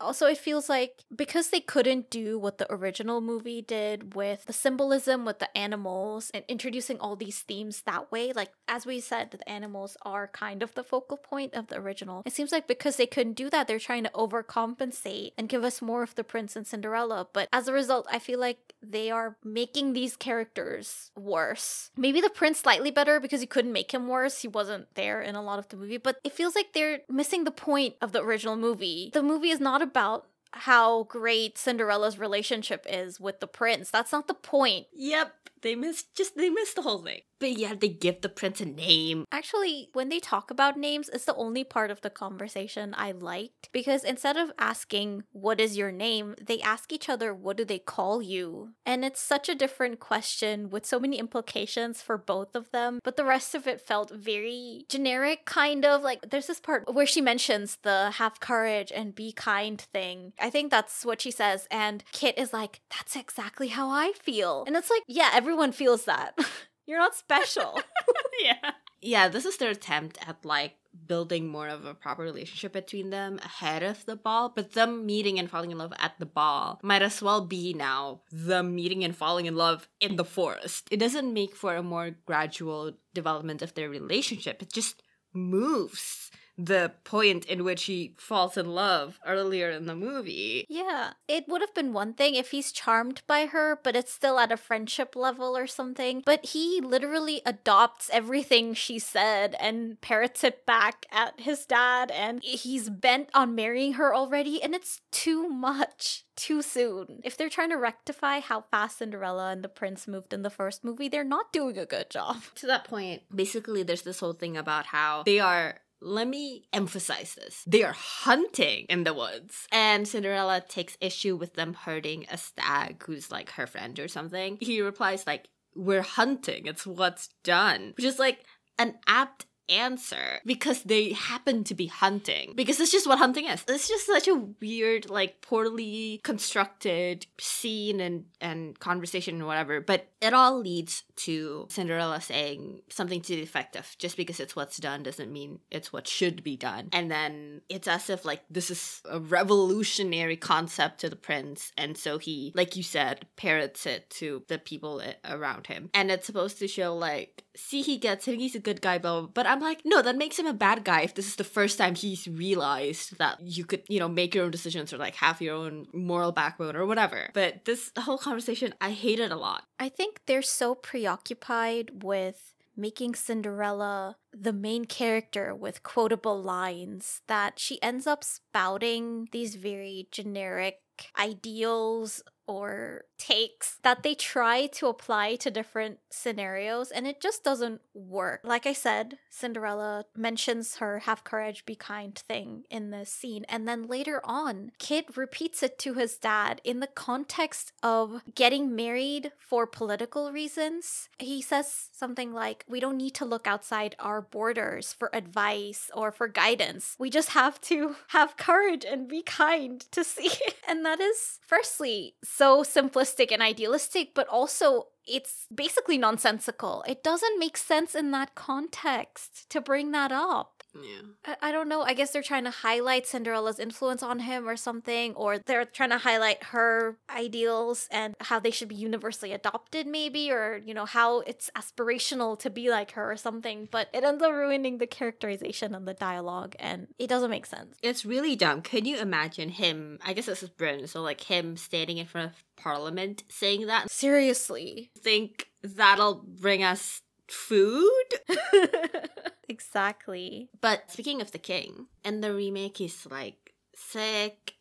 S3: also it feels like because they couldn't do what the original movie did with the symbolism with the animals and introducing all these themes that way like as we said the animals are kind of the focal point of the original. It seems like because they couldn't do that they're trying to overcompensate and give us more of the prince and cinderella. But as a result i feel like they are making these characters worse. Maybe the prince slightly better because you couldn't make him worse. He wasn't there in a lot of the movie. But it feels like they're missing the point of the original movie. The movie is not about how great Cinderella's relationship is with the prince. That's not the point.
S2: Yep, they missed just they missed the whole thing. But yeah, they give the prince a name.
S3: Actually, when they talk about names, it's the only part of the conversation I liked because instead of asking what is your name, they ask each other what do they call you? And it's such a different question with so many implications for both of them, but the rest of it felt very generic kind of like there's this part where she mentions the have courage and be kind thing. I think that's what she says and Kit is like that's exactly how I feel. And it's like, yeah, everyone feels that. You're not special.
S2: yeah. Yeah, this is their attempt at like building more of a proper relationship between them ahead of the ball, but them meeting and falling in love at the ball might as well be now them meeting and falling in love in the forest. It doesn't make for a more gradual development of their relationship. It just moves the point in which he falls in love earlier in the movie.
S3: Yeah, it would have been one thing if he's charmed by her, but it's still at a friendship level or something. But he literally adopts everything she said and parrots it back at his dad, and he's bent on marrying her already, and it's too much too soon. If they're trying to rectify how fast Cinderella and the prince moved in the first movie, they're not doing a good job.
S2: To that point, basically, there's this whole thing about how they are let me emphasize this. They are hunting in the woods. And Cinderella takes issue with them hurting a stag who's like her friend or something. He replies like, we're hunting. It's what's done. Which is like an apt answer because they happen to be hunting. Because it's just what hunting is. It's just such a weird like poorly constructed scene and and conversation and whatever but it all leads to cinderella saying something to the effect of just because it's what's done doesn't mean it's what should be done. And then it's as if like this is a revolutionary concept to the prince and so he like you said parrots it to the people around him. And it's supposed to show like see he gets it he's a good guy blah, blah, blah. but i'm like no that makes him a bad guy if this is the first time he's realized that you could you know make your own decisions or like have your own moral backbone or whatever but this whole conversation i hate it a lot
S3: i think they're so preoccupied with making Cinderella the main character with quotable lines that she ends up spouting these very generic ideals or takes that they try to apply to different scenarios and it just doesn't work. Like I said, Cinderella mentions her have courage, be kind thing in this scene. And then later on, Kit repeats it to his dad in the context of getting married for political reasons. He says something like, We don't need to look outside our borders for advice or for guidance. We just have to have courage and be kind to see. and that is, firstly, so simplistic and idealistic, but also it's basically nonsensical. It doesn't make sense in that context to bring that up.
S2: Yeah.
S3: I, I don't know. I guess they're trying to highlight Cinderella's influence on him or something, or they're trying to highlight her ideals and how they should be universally adopted, maybe, or, you know, how it's aspirational to be like her or something. But it ends up ruining the characterization and the dialogue, and it doesn't make sense.
S2: It's really dumb. Can you imagine him? I guess this is Britain, so like him standing in front of Parliament saying that?
S3: Seriously.
S2: Think that'll bring us food?
S3: exactly.
S2: But speaking of the king, in the remake, he's like sick.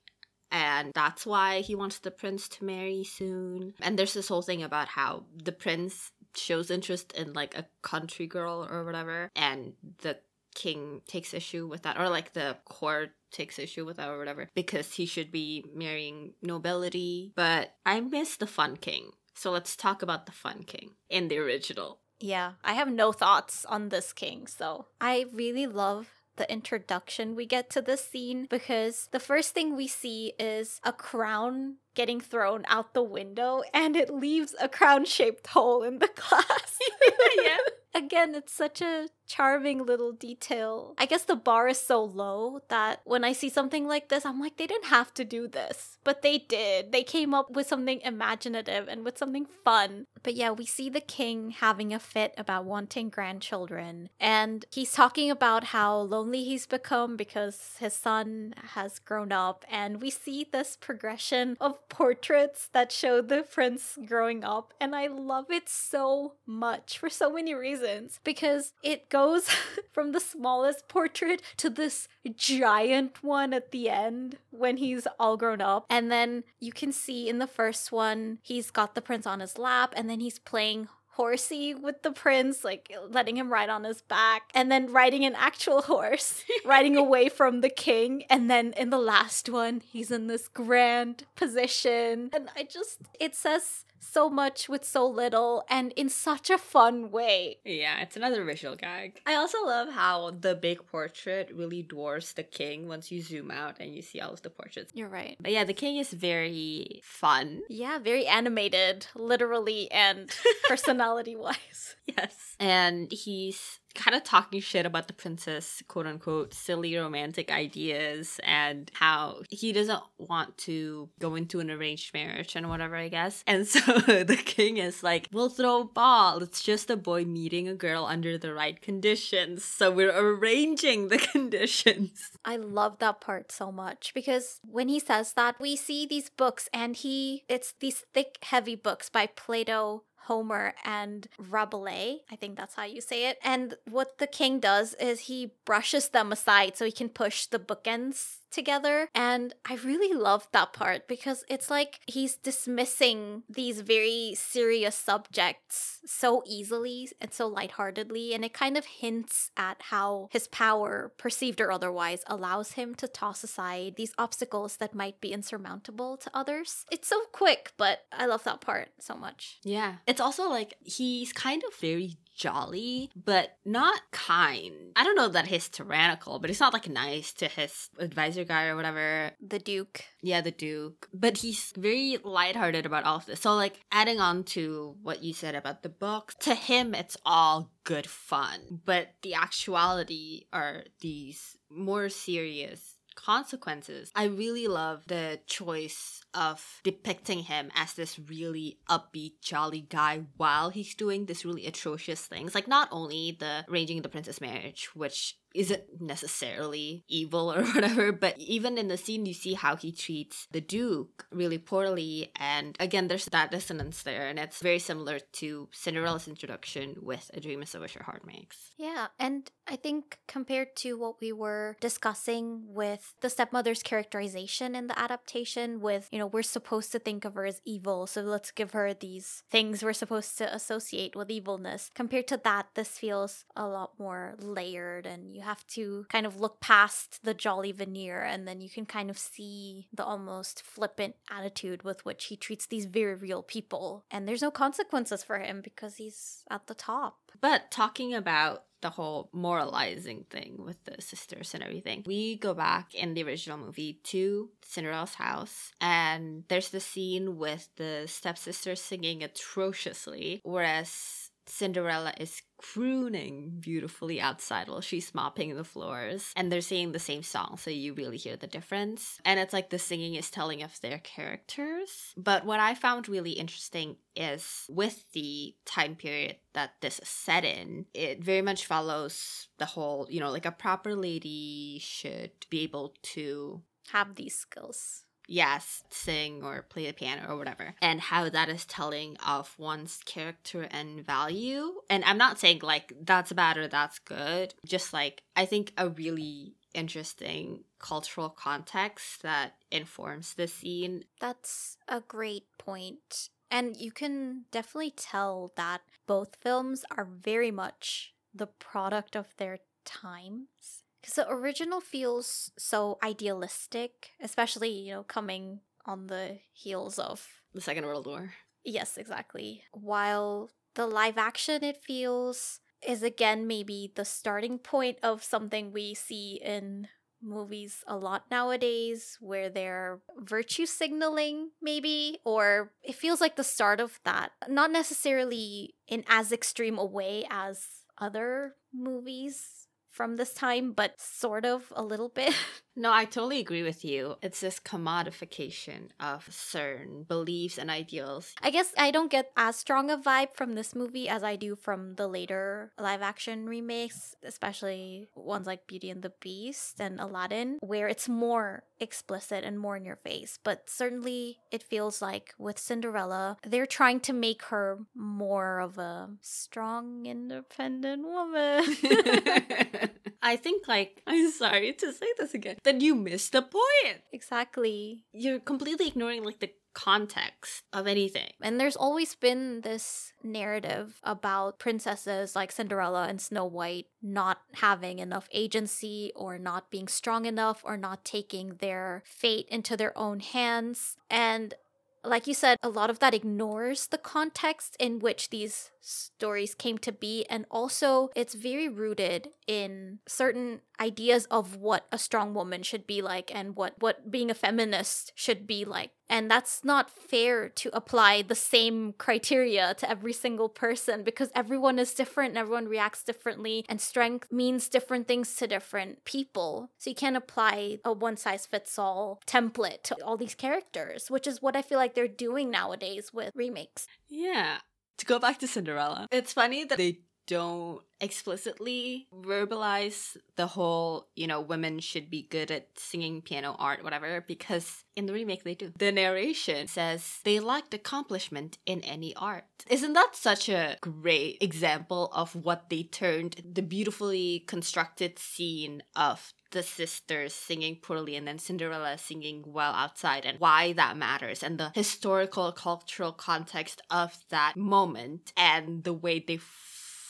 S2: And that's why he wants the prince to marry soon. And there's this whole thing about how the prince shows interest in like a country girl or whatever. And the king takes issue with that. Or like the court takes issue with that or whatever. Because he should be marrying nobility. But I miss the fun king. So let's talk about the fun king in the original.
S3: Yeah, I have no thoughts on this king, so I really love the introduction we get to this scene because the first thing we see is a crown getting thrown out the window and it leaves a crown shaped hole in the glass.
S2: yeah.
S3: Again, it's such a charming little detail. I guess the bar is so low that when I see something like this, I'm like, they didn't have to do this, but they did. They came up with something imaginative and with something fun. But yeah, we see the king having a fit about wanting grandchildren, and he's talking about how lonely he's become because his son has grown up, and we see this progression of portraits that show the prince growing up, and I love it so much for so many reasons because it goes from the smallest portrait to this giant one at the end when he's all grown up. And then you can see in the first one, he's got the prince on his lap and then he's playing horsey with the prince, like letting him ride on his back, and then riding an actual horse, riding away from the king. And then in the last one, he's in this grand position. And I just, it says so much with so little and in such a fun way.
S2: Yeah, it's another visual gag. I also love how the big portrait really dwarfs the king once you zoom out and you see all of the portraits.
S3: You're right.
S2: But yeah, the king is very fun.
S3: Yeah, very animated, literally and personality wise.
S2: Yes. And he's kind of talking shit about the princess, quote unquote, silly romantic ideas and how he doesn't want to go into an arranged marriage and whatever, I guess. And so the king is like, we'll throw a ball. It's just a boy meeting a girl under the right conditions. So we're arranging the conditions.
S3: I love that part so much because when he says that, we see these books and he, it's these thick, heavy books by Plato, Homer and Rabelais. I think that's how you say it. And what the king does is he brushes them aside so he can push the bookends together. And I really love that part because it's like he's dismissing these very serious subjects so easily and so lightheartedly. And it kind of hints at how his power, perceived or otherwise, allows him to toss aside these obstacles that might be insurmountable to others. It's so quick, but I love that part so much.
S2: Yeah. It's also like he's kind of very jolly, but not kind. I don't know that he's tyrannical, but he's not like nice to his advisor guy or whatever.
S3: The Duke.
S2: Yeah, the Duke. But he's very lighthearted about all of this. So, like, adding on to what you said about the books, to him, it's all good fun. But the actuality are these more serious consequences. I really love the choice of depicting him as this really upbeat, jolly guy while he's doing this really atrocious things. Like not only the arranging the princess marriage, which isn't necessarily evil or whatever, but even in the scene, you see how he treats the Duke really poorly. And again, there's that dissonance there, and it's very similar to Cinderella's introduction with A Dream is a Wish Your Heart Makes.
S3: Yeah, and I think compared to what we were discussing with the stepmother's characterization in the adaptation, with, you know, we're supposed to think of her as evil, so let's give her these things we're supposed to associate with evilness. Compared to that, this feels a lot more layered and you have to kind of look past the jolly veneer and then you can kind of see the almost flippant attitude with which he treats these very real people. And there's no consequences for him because he's at the top.
S2: But talking about the whole moralizing thing with the sisters and everything. We go back in the original movie to Cinderella's house, and there's the scene with the stepsisters singing atrociously, whereas Cinderella is crooning beautifully outside while she's mopping the floors. And they're singing the same song, so you really hear the difference. And it's like the singing is telling of their characters. But what I found really interesting is with the time period that this is set in, it very much follows the whole, you know, like a proper lady should be able to
S3: have these skills
S2: yes, sing or play the piano or whatever, and how that is telling of one's character and value. And I'm not saying like that's bad or that's good, just like I think a really interesting cultural context that informs the scene.
S3: That's a great point. And you can definitely tell that both films are very much the product of their times because the original feels so idealistic, especially, you know, coming on the heels of
S2: the Second World War.
S3: Yes, exactly. While the live action, it feels, is again maybe the starting point of something we see in movies a lot nowadays where they're virtue signaling maybe or it feels like the start of that not necessarily in as extreme a way as other movies from this time, but sort of a little bit.
S2: No, I totally agree with you. It's this commodification of certain beliefs and ideals.
S3: I guess I don't get as strong a vibe from this movie as I do from the later live action remakes, especially ones like Beauty and the Beast and Aladdin, where it's more explicit and more in your face. But certainly it feels like with Cinderella, they're trying to make her more of a strong, independent woman.
S2: I think, like, I'm sorry to say this again, then you missed the point.
S3: Exactly.
S2: You're completely ignoring, like, the context of anything.
S3: And there's always been this narrative about princesses like Cinderella and Snow White not having enough agency or not being strong enough or not taking their fate into their own hands. And like you said, a lot of that ignores the context in which these stories came to be and also it's very rooted in certain ideas of what a strong woman should be like and what what being a feminist should be like and that's not fair to apply the same criteria to every single person because everyone is different and everyone reacts differently and strength means different things to different people so you can't apply a one size fits all template to all these characters which is what i feel like they're doing nowadays with remakes
S2: Yeah. To go back to Cinderella, it's funny that they don't explicitly verbalize the whole, you know, women should be good at singing, piano, art, whatever, because in the remake they do. The narration says they lacked accomplishment in any art. Isn't that such a great example of what they turned the beautifully constructed scene of the sisters singing poorly and then Cinderella singing well outside and why that matters and the historical cultural context of that moment and the way they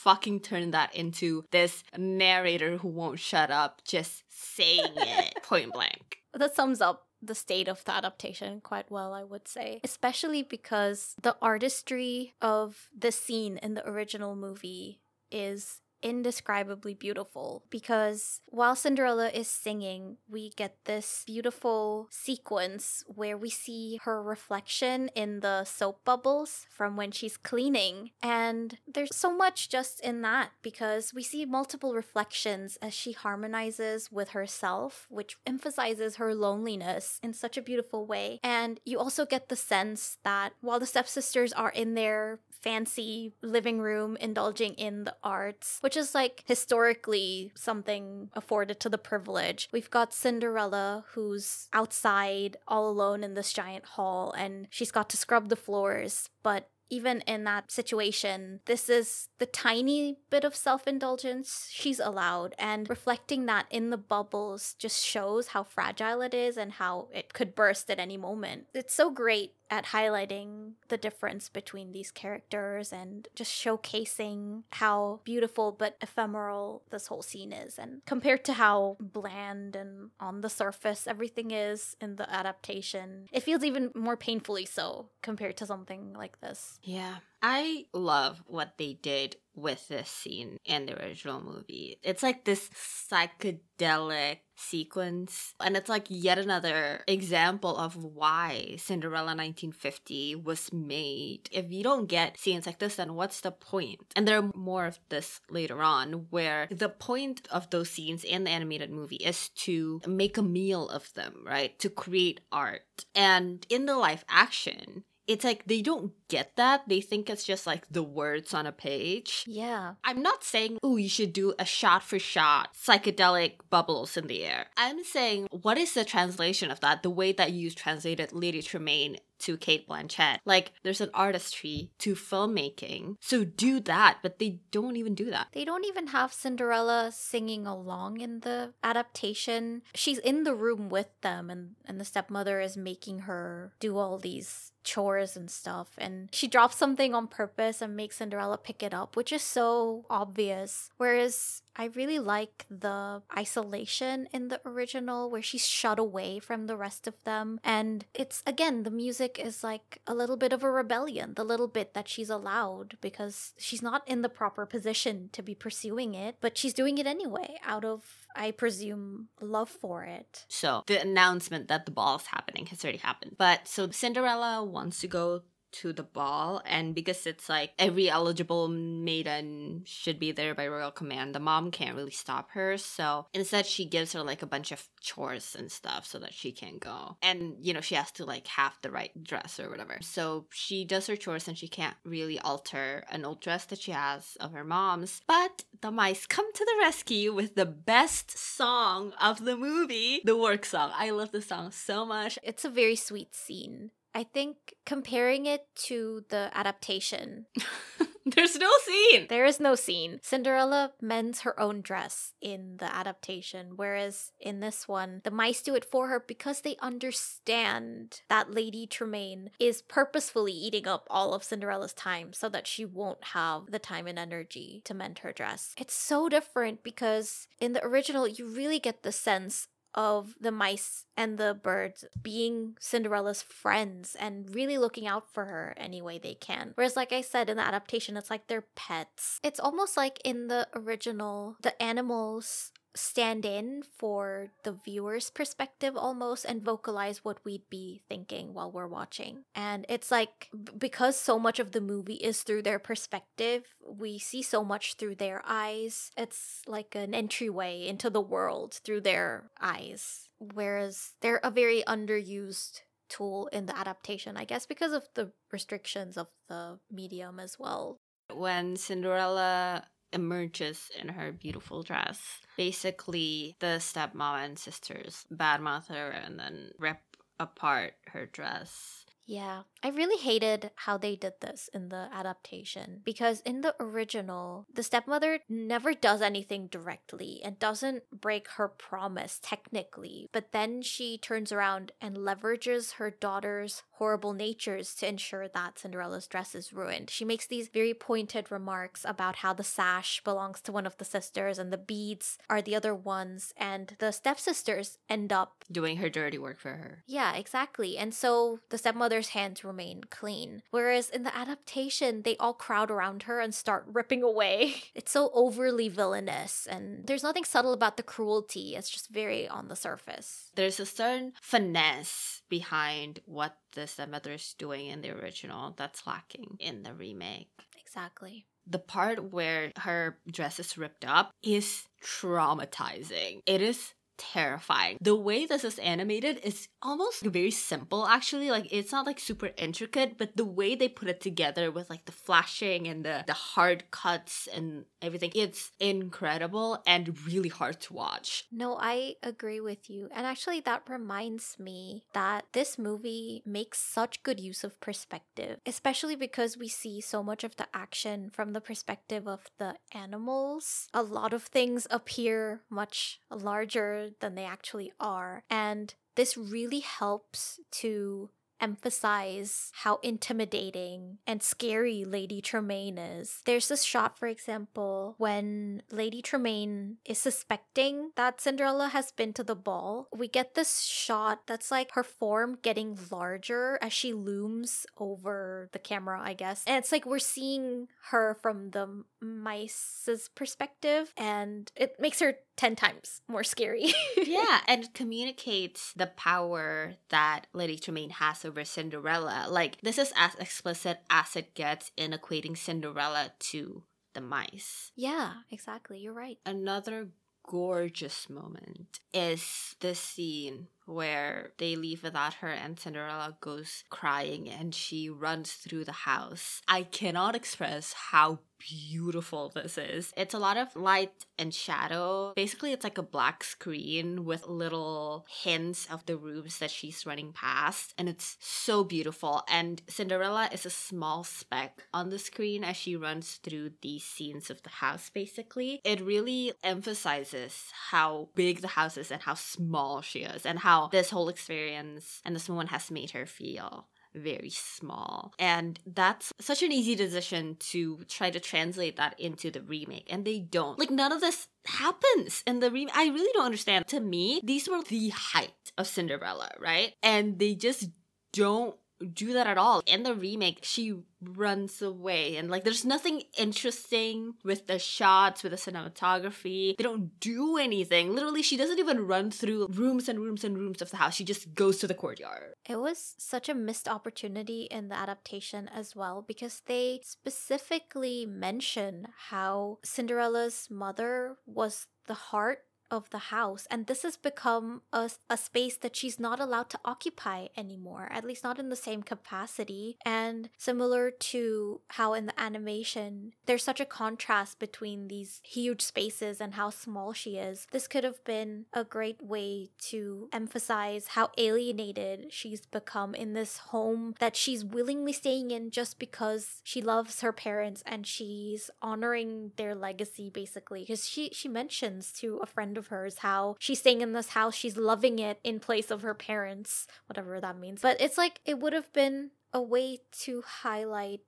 S2: fucking turn that into this narrator who won't shut up just saying it point blank.
S3: that sums up the state of the adaptation quite well, I would say. Especially because the artistry of the scene in the original movie is indescribably beautiful because while Cinderella is singing, we get this beautiful sequence where we see her reflection in the soap bubbles from when she's cleaning. And there's so much just in that because we see multiple reflections as she harmonizes with herself, which emphasizes her loneliness in such a beautiful way. And you also get the sense that while the stepsisters are in their fancy living room indulging in the arts, which is like historically something afforded to the privilege. We've got Cinderella who's outside all alone in this giant hall and she's got to scrub the floors, but even in that situation, this is the tiny bit of self indulgence she's allowed. And reflecting that in the bubbles just shows how fragile it is and how it could burst at any moment. It's so great at highlighting the difference between these characters and just showcasing how beautiful but ephemeral this whole scene is. And compared to how bland and on the surface everything is in the adaptation, it feels even more painfully so compared to something like this.
S2: Yeah. I love what they did with this scene in the original movie. It's like this psychedelic sequence, and it's like yet another example of why Cinderella 1950 was made. If you don't get scenes like this, then what's the point? And there are more of this later on, where the point of those scenes in the animated movie is to make a meal of them, right? To create art. And in the live action, it's like they don't get that. They think it's just like the words on a page.
S3: Yeah.
S2: I'm not saying, oh, you should do a shot for shot psychedelic bubbles in the air. I'm saying, what is the translation of that? The way that you translated Lady Tremaine to Cate Blanchett. Like, there's an artistry to filmmaking. So do that, but they don't even do that.
S3: They don't even have Cinderella singing along in the adaptation. She's in the room with them, and, and the stepmother is making her do all these chores and stuff. And she drops something on purpose and makes Cinderella pick it up, which is so obvious. Whereas I really like the isolation in the original where she's shut away from the rest of them. And it's again, the music is like a little bit of a rebellion, the little bit that she's allowed because she's not in the proper position to be pursuing it, but she's doing it anyway out of, I presume, love for it.
S2: So the announcement that the ball is happening has already happened. But so Cinderella wants to go to the ball and because it's like every eligible maiden should be there by royal command the mom can't really stop her so instead she gives her like a bunch of chores and stuff so that she can go. And you know she has to like have the right dress or whatever. So she does her chores and she can't really alter an old dress that she has of her mom's. But the mice come to the rescue with the best song of the movie the work song. I love the song so much.
S3: It's a very sweet scene. I think comparing it to the adaptation,
S2: there's no scene
S3: there is no scene. Cinderella mends her own dress in the adaptation, whereas in this one, the mice do it for her because they understand that Lady Tremaine is purposefully eating up all of Cinderella's time so that she won't have the time and energy to mend her dress. It's so different because in the original, you really get the sense of the mice and the birds being Cinderella's friends and really looking out for her any way they can. Whereas, like I said, in the adaptation, it's like they're pets. It's almost like in the original, the animals stand in for the viewer's perspective almost and vocalize what we'd be thinking while we're watching. And it's like because so much of the movie is through their perspective, we see so much through their eyes. It's like an entryway into the world through their eyes. Whereas they're a very underused tool in the adaptation, I guess, because of the restrictions of the medium as well.
S2: When Cinderella emerges in her beautiful dress. Basically, the stepmom and sisters badmouth her and then rip apart her dress.
S3: Yeah, I really hated how they did this in the adaptation because in the original, the stepmother never does anything directly and doesn't break her promise technically, but then she turns around and leverages her daughter's horrible natures to ensure that Cinderella's dress is ruined. She makes these very pointed remarks about how the sash belongs to one of the sisters and the beads are the other ones, and the stepsisters end up
S2: doing her dirty work for her.
S3: Yeah, exactly. And so the stepmother's hands remain clean. Whereas in the adaptation, they all crowd around her and start ripping away. It's so overly villainous, and there's nothing subtle about the cruelty. It's just very on the surface.
S2: There's a certain finesse behind what the stepmother is doing in the original that's lacking in the remake.
S3: Exactly.
S2: The part where her dress is ripped up is traumatizing. It is terrifying. The way this is animated is almost very simple actually. Like it's not like super intricate, but the way they put it together with like the flashing and the, the hard cuts and everything, it's incredible and really hard to watch.
S3: No, I agree with you. And actually that reminds me that this movie makes such good use of perspective, especially because we see so much of the action from the perspective of the animals. A lot of things appear much larger than they actually are. And this really helps to emphasize how intimidating and scary Lady Tremaine is. There's this shot, for example, when Lady Tremaine is suspecting that Cinderella has been to the ball. We get this shot that's like her form getting larger as she looms over the camera, I guess. And it's like we're seeing her from the mice's perspective, and it makes her 10 times more scary.
S2: yeah, and communicates the power that Lady Tremaine has over Cinderella. Like, this is as explicit as it gets in equating Cinderella to the mice.
S3: Yeah, exactly. You're right.
S2: Another gorgeous moment is the scene where they leave without her and Cinderella goes crying and she runs through the house. I cannot express how beautiful this is. It's a lot of light and shadow. Basically, it's like a black screen with little hints of the rooms that she's running past, and it's so beautiful. And Cinderella is a small speck on the screen as she runs through these scenes of the house, basically. It really emphasizes how big the house is and how small she is, and how this whole experience and this moment has made her feel very small. And that's such an easy decision to try to translate that into the remake. And they don't. Like, none of this happens in the remake. I really don't understand. To me, these were the height of Cinderella, right? And they just don't do that at all. In the remake, she runs away and like there's nothing interesting with the shots, with the cinematography. They don't do anything. Literally, she doesn't even run through rooms and rooms and rooms of the house. She just goes to the courtyard.
S3: It was such a missed opportunity in the adaptation as well because they specifically mention how Cinderella's mother was the heart of the house and this has become a, a space that she's not allowed to occupy anymore at least not in the same capacity. And similar to how in the animation there's such a contrast between these huge spaces and how small she is. This could have been a great way to emphasize how alienated she's become in this home that she's willingly staying in just because she loves her parents and she's honoring their legacy basically. Because she she mentions to a friend of hers how she's staying in this house, she's loving it in place of her parents, whatever that means. But it's like it would have been a way to highlight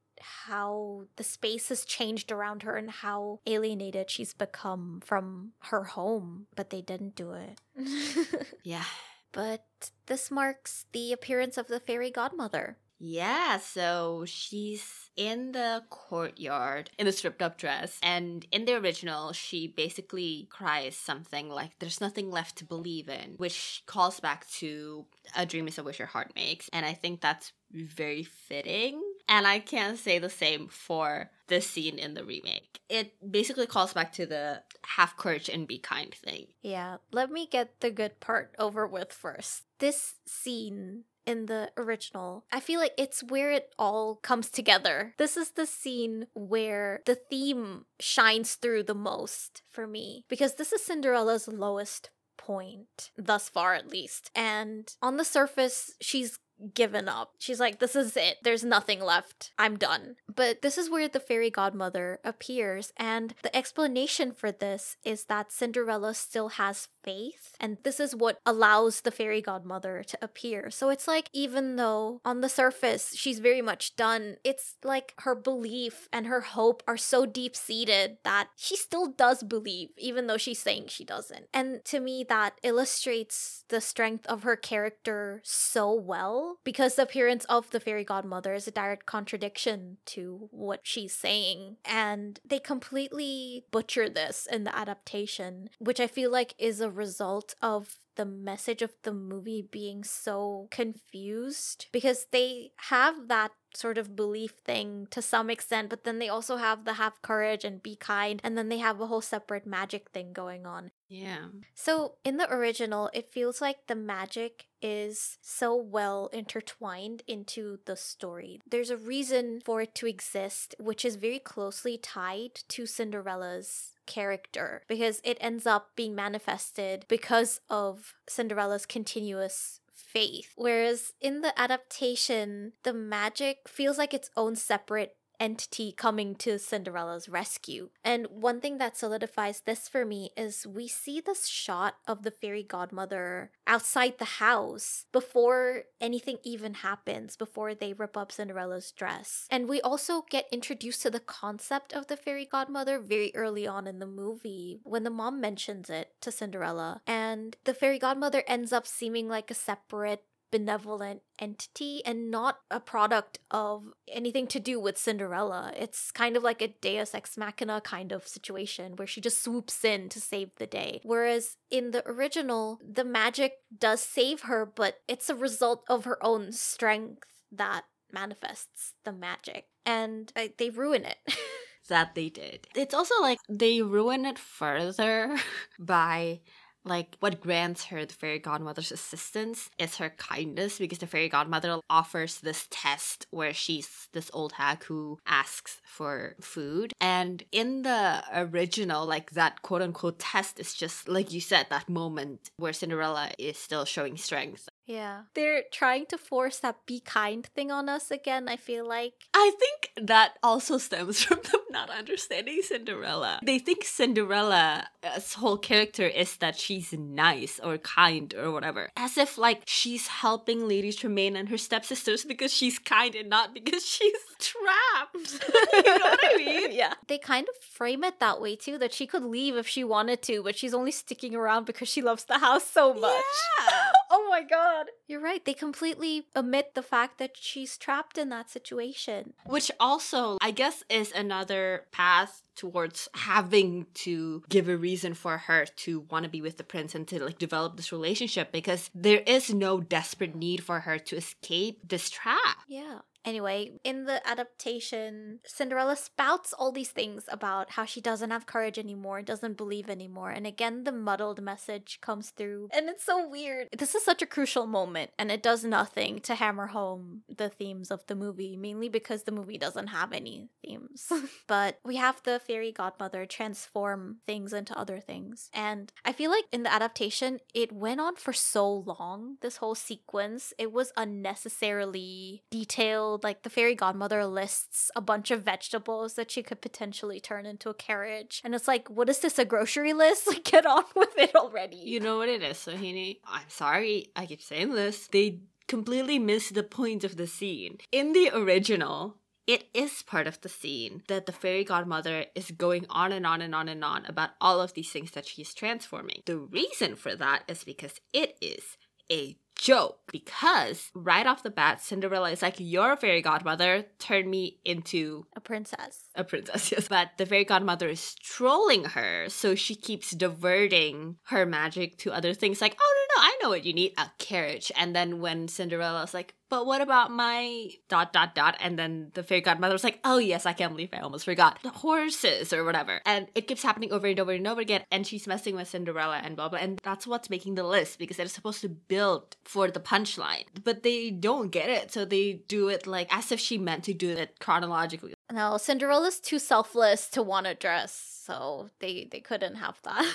S3: how the space has changed around her and how alienated she's become from her home, but they didn't do it.
S2: Yeah.
S3: but this marks the appearance of the fairy godmother.
S2: Yeah, so she's in the courtyard in a stripped up dress. And in the original, she basically cries something like, There's nothing left to believe in, which calls back to A Dream is a Wish Your Heart Makes. And I think that's very fitting. And I can't say the same for this scene in the remake. It basically calls back to the have courage and be kind thing.
S3: Yeah, let me get the good part over with first. This scene in the original, I feel like it's where it all comes together. This is the scene where the theme shines through the most for me because this is Cinderella's lowest point thus far at least. And on the surface, she's given up. She's like, this is it. There's nothing left. I'm done. But this is where the fairy godmother appears. And the explanation for this is that Cinderella still has faith. And this is what allows the fairy godmother to appear. So it's like, even though on the surface she's very much done, it's like her belief and her hope are so deep seated that she still does believe, even though she's saying she doesn't. And to me, that illustrates the strength of her character so well because the appearance of the fairy godmother is a direct contradiction to what she's saying. And they completely butcher this in the adaptation, which I feel like is a result of the message of the movie being so confused because they have that sort of belief thing to some extent, but then they also have the have courage and be kind, and then they have a whole separate magic thing going on.
S2: Yeah.
S3: So in the original, it feels like the magic is so well intertwined into the story. There's a reason for it to exist, which is very closely tied to Cinderella's character because it ends up being manifested because of Cinderella's continuous faith. Whereas in the adaptation, the magic feels like its own separate entity coming to Cinderella's rescue. And one thing that solidifies this for me is we see this shot of the fairy godmother outside the house before anything even happens, before they rip up Cinderella's dress. And we also get introduced to the concept of the fairy godmother very early on in the movie when the mom mentions it to Cinderella. And the fairy godmother ends up seeming like a separate benevolent entity and not a product of anything to do with Cinderella. It's kind of like a deus ex machina kind of situation where she just swoops in to save the day. Whereas in the original, the magic does save her, but it's a result of her own strength that manifests the magic. And uh, they ruin it.
S2: that they did. It's also like they ruin it further by like what grants her the fairy godmother's assistance is her kindness because the fairy godmother offers this test where she's this old hag who asks for food. And in the original like that quote unquote test is just like you said that moment where cinderella is still showing strength
S3: yeah. They're trying to force that be kind thing on us again, I feel like.
S2: I think that also stems from them not understanding Cinderella. They think Cinderella's whole character is that she's nice or kind or whatever. As if like she's helping Lady Tremaine and her stepsisters because she's kind and not because she's trapped. you know what I mean?
S3: Yeah. They kind of frame it that way too, that she could leave if she wanted to, but she's only sticking around because she loves the house so much.
S2: Yeah.
S3: Oh my god. You're right. They completely omit the fact that she's trapped in that situation.
S2: Which also, I guess, is another path towards having to give a reason for her to want to be with the prince and to like develop this relationship because there is no desperate need for her to escape this trap.
S3: Yeah. Anyway, in the adaptation, Cinderella spouts all these things about how she doesn't have courage anymore, doesn't believe anymore. And again, the muddled message comes through. And it's so weird. This is such a crucial moment, and it does nothing to hammer home the themes of the movie, mainly because the movie doesn't have any themes. but we have the fairy godmother transform things into other things. And I feel like in the adaptation, it went on for so long, this whole sequence. It was unnecessarily detailed. Like the fairy godmother lists a bunch of vegetables that she could potentially turn into a carriage. And it's like, what is this, a grocery list? Like, get on with it already.
S2: You know what it is, Sohini? I'm sorry, I keep saying this. They completely missed the point of the scene. In the original, it is part of the scene that the fairy godmother is going on and on and on and on about all of these things that she's transforming. The reason for that is because it is a joke because right off the bat, Cinderella is like, Your fairy godmother turned me into
S3: A princess.
S2: a princess, yes. But the fairy godmother is trolling her, so she keeps diverting her magic to other things like, Oh, no, I know what you need a carriage. And then when Cinderella's like, But what about my dot, dot, dot? And then the fairy godmother was like, Oh, yes, I can't believe I almost forgot. The horses or whatever. And it keeps happening over and over and over again. And she's messing with Cinderella and blah, blah. And that's what's making the list because they're supposed to build for the punchline. But they don't get it. So they do it like as if she meant to do it chronologically.
S3: No, Cinderella's too selfless to want a dress, so they they couldn't have that.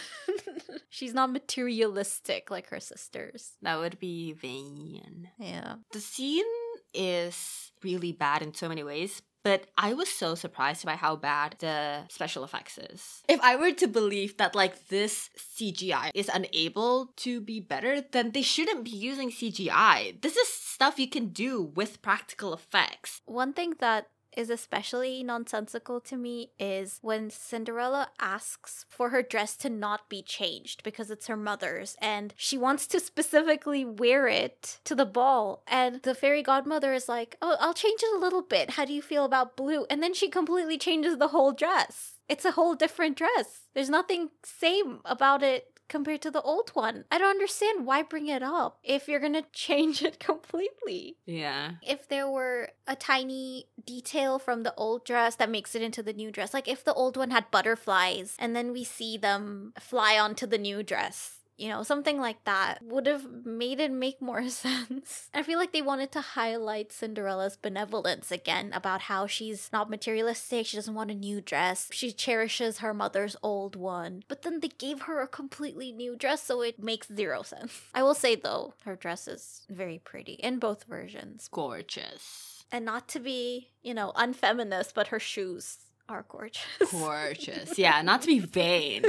S3: She's not materialistic like her sisters.
S2: That would be vain.
S3: Yeah.
S2: The scene is really bad in so many ways, but I was so surprised by how bad the special effects is. If I were to believe that like this CGI is unable to be better, then they shouldn't be using CGI. This is stuff you can do with practical effects.
S3: One thing that is especially nonsensical to me is when Cinderella asks for her dress to not be changed because it's her mother's and she wants to specifically wear it to the ball and the fairy godmother is like, "Oh, I'll change it a little bit. How do you feel about blue?" And then she completely changes the whole dress. It's a whole different dress. There's nothing same about it compared to the old one. I don't understand why bring it up if you're to change it completely
S2: Yeah.
S3: if there were a tiny detail from the old dress that makes it into the new dress, like if the old one had butterflies and then we see them fly onto the new dress. You know, something like that would have made it make more sense. I feel like they wanted to highlight Cinderella's benevolence again about how she's not materialistic, she doesn't want a new dress, she cherishes her mother's old one. But then they gave her a completely new dress, so it makes zero sense. I will say though, her dress is very pretty in both versions.
S2: Gorgeous.
S3: And not to be, you know, unfeminist, but her shoes are gorgeous.
S2: Gorgeous. yeah, not to be vain.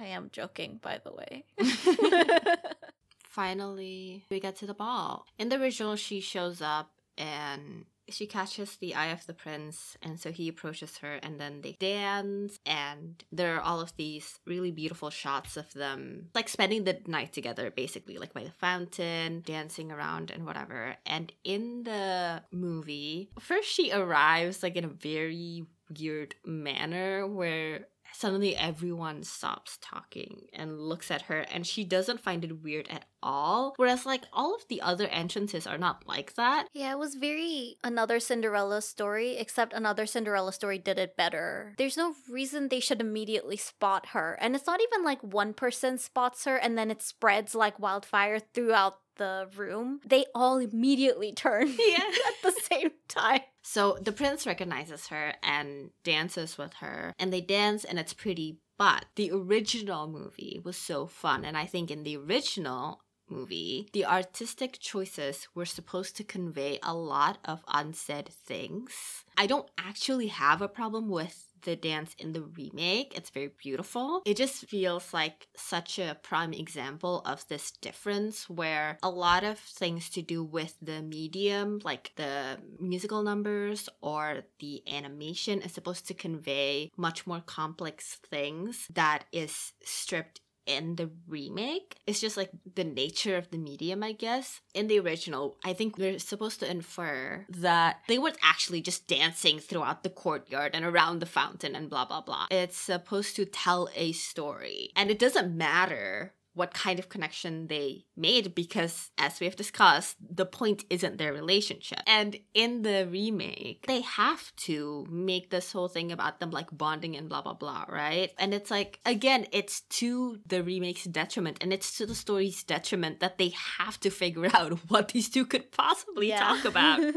S3: I am joking, by the way.
S2: Finally, we get to the ball. In the original, she shows up and she catches the eye of the prince, and so he approaches her, and then they dance, and there are all of these really beautiful shots of them, like spending the night together, basically, like by the fountain, dancing around, and whatever. And in the movie, first she arrives like in a very weird manner where suddenly everyone stops talking and looks at her and she doesn't find it weird at all whereas like all of the other entrances are not like that
S3: yeah, it was very another Cinderella story, except another Cinderella story did it better. There's no reason they should immediately spot her. And it's not even like one person spots her and then it spreads like wildfire throughout the room. They all immediately turn
S2: Yeah.
S3: at the same time.
S2: so the prince recognizes her and dances with her and they dance and it's pretty but the original movie was so fun and i think in the original movie, the artistic choices were supposed to convey a lot of unsaid things. I don't actually have a problem with the dance in the remake. It's very beautiful. It just feels like such a prime example of this difference where a lot of things to do with the medium, like the musical numbers or the animation, is supposed to convey much more complex things that is stripped in the remake. It's just like the nature of the medium, I guess. In the original, I think we're supposed to infer that they weren't actually just dancing throughout the courtyard and around the fountain and blah, blah, blah. It's supposed to tell a story. And it doesn't matter what kind of connection they made because as we have discussed the point isn't their relationship. And in the remake they have to make this whole thing about them like bonding and blah blah blah right? And it's like again it's to the remake's detriment and it's to the story's detriment that they have to figure out what these two could possibly talk about.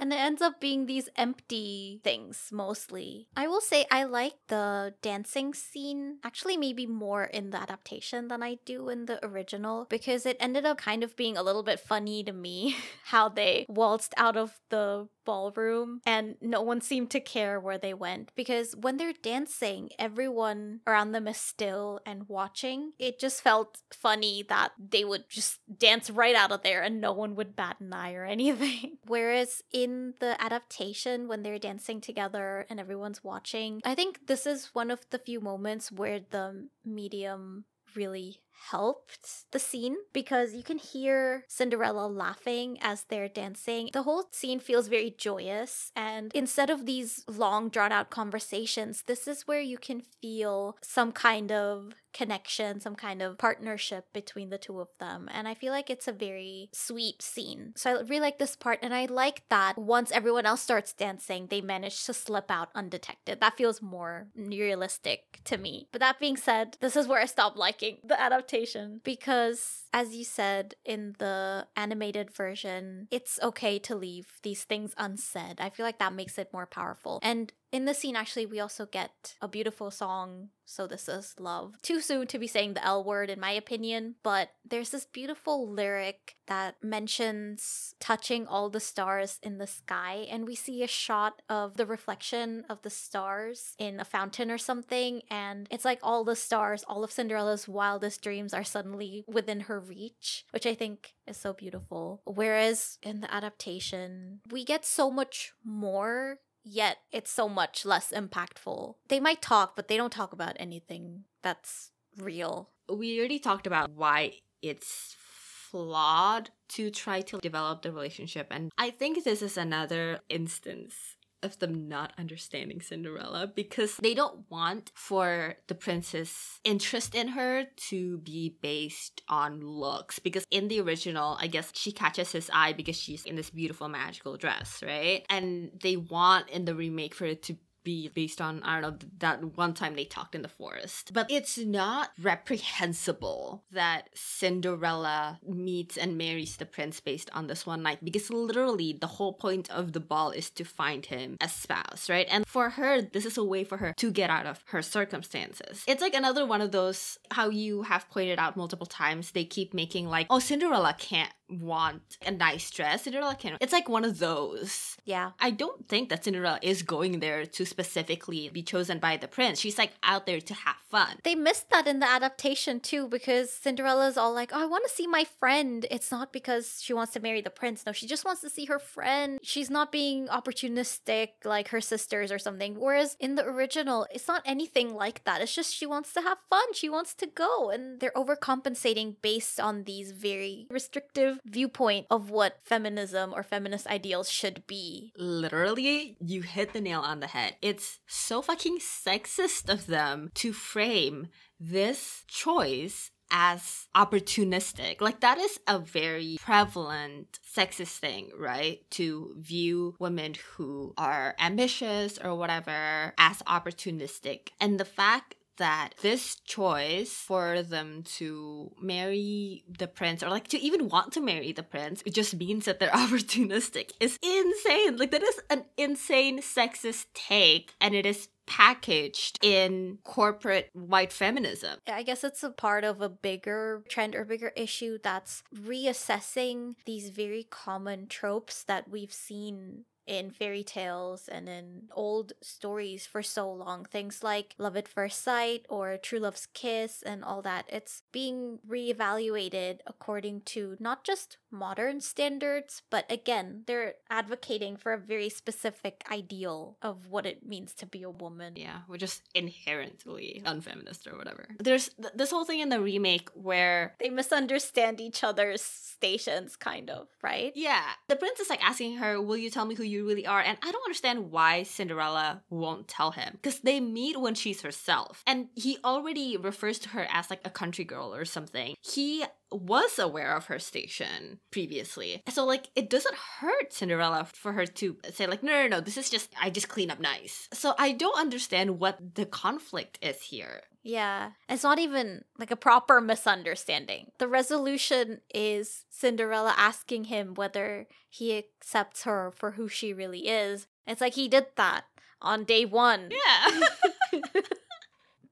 S3: And it ends up being these empty things mostly. I will say I like the dancing scene actually maybe more in the adaptation than I do in the original because it ended up kind of being a little bit funny to me how they waltzed out of the ballroom and no one seemed to care where they went because when they're dancing, everyone around them is still and watching. It just felt funny that they would just dance right out of there and no one would bat an eye or anything. Whereas in the adaptation, when they're dancing together and everyone's watching, I think this is one of the few moments where the medium really helped the scene because you can hear Cinderella laughing as they're dancing. The whole scene feels very joyous, and instead of these long, drawn out conversations, this is where you can feel some kind of connection, some kind of partnership between the two of them. And I feel like it's a very sweet scene. So I really like this part. And I like that once everyone else starts dancing, they manage to slip out undetected. That feels more realistic to me. But that being said, this is where I stopped liking the adaptation because, as you said in the animated version, it's okay to leave these things unsaid. I feel like that makes it more powerful. And in the scene, actually, we also get a beautiful song, So This Is Love. Too soon to be saying the L word, in my opinion, but there's this beautiful lyric that mentions touching all the stars in the sky, and we see a shot of the reflection of the stars in a fountain or something, and it's like all the stars, all of Cinderella's wildest dreams are suddenly within her reach, which I think is so beautiful. Whereas in the adaptation, we get so much more yet it's so much less impactful. They might talk, but they don't talk about anything that's real.
S2: We already talked about why it's flawed to try to develop the relationship, and I think this is another instance of them not understanding Cinderella because they don't want for the prince's interest in her to be based on looks. Because in the original, I guess she catches his eye because she's in this beautiful magical dress, right? And they want in the remake for it to be based on I don't know that one time they talked in the forest. But it's not reprehensible that Cinderella meets and marries the prince based on this one night because literally the whole point of the ball is to find him a spouse, right? And for her, this is a way for her to get out of her circumstances. It's like another one of those how you have pointed out multiple times they keep making like, oh, Cinderella can't want a nice dress. Cinderella can. It's like one of those.
S3: Yeah.
S2: I don't think that Cinderella is going there to specifically be chosen by the prince. She's like out there to have fun.
S3: They missed that in the adaptation too because Cinderella's all like, oh, I want to see my friend. It's not because she wants to marry the prince. No, she just wants to see her friend. She's not being opportunistic like her sisters or something. Whereas in the original, it's not anything like that. It's just she wants to have fun. She wants to go. And they're overcompensating based on these very restrictive viewpoint of what feminism or feminist ideals should be.
S2: Literally, you hit the nail on the head. It's so fucking sexist of them to frame this choice as opportunistic. Like, that is a very prevalent sexist thing, right? To view women who are ambitious or whatever as opportunistic. And the fact that this choice for them to marry the prince or like to even want to marry the prince it just means that they're opportunistic is insane like that is an insane sexist take and it is packaged in corporate white feminism.
S3: I guess it's a part of a bigger trend or bigger issue that's reassessing these very common tropes that we've seen in fairy tales and in old stories for so long. Things like Love at First Sight or True Love's Kiss and all that. It's being reevaluated according to not just modern standards, but again, they're advocating for a very specific ideal of what it means to be a woman.
S2: Yeah, we're just inherently unfeminist or whatever. There's th- this whole thing in the remake where
S3: they misunderstand each other's stations, kind of, right?
S2: Yeah. The prince is like asking her, Will you tell me who you really are? And I don't understand why Cinderella won't tell him. Because they meet when she's herself. And he already refers to her as like a country girl or something. He was aware of her station previously. So like it doesn't hurt Cinderella for her to say like no no no this is just I just clean up nice. So I don't understand what the conflict is here.
S3: Yeah. It's not even like a proper misunderstanding. The resolution is Cinderella asking him whether he accepts her for who she really is. It's like he did that on day 1.
S2: Yeah.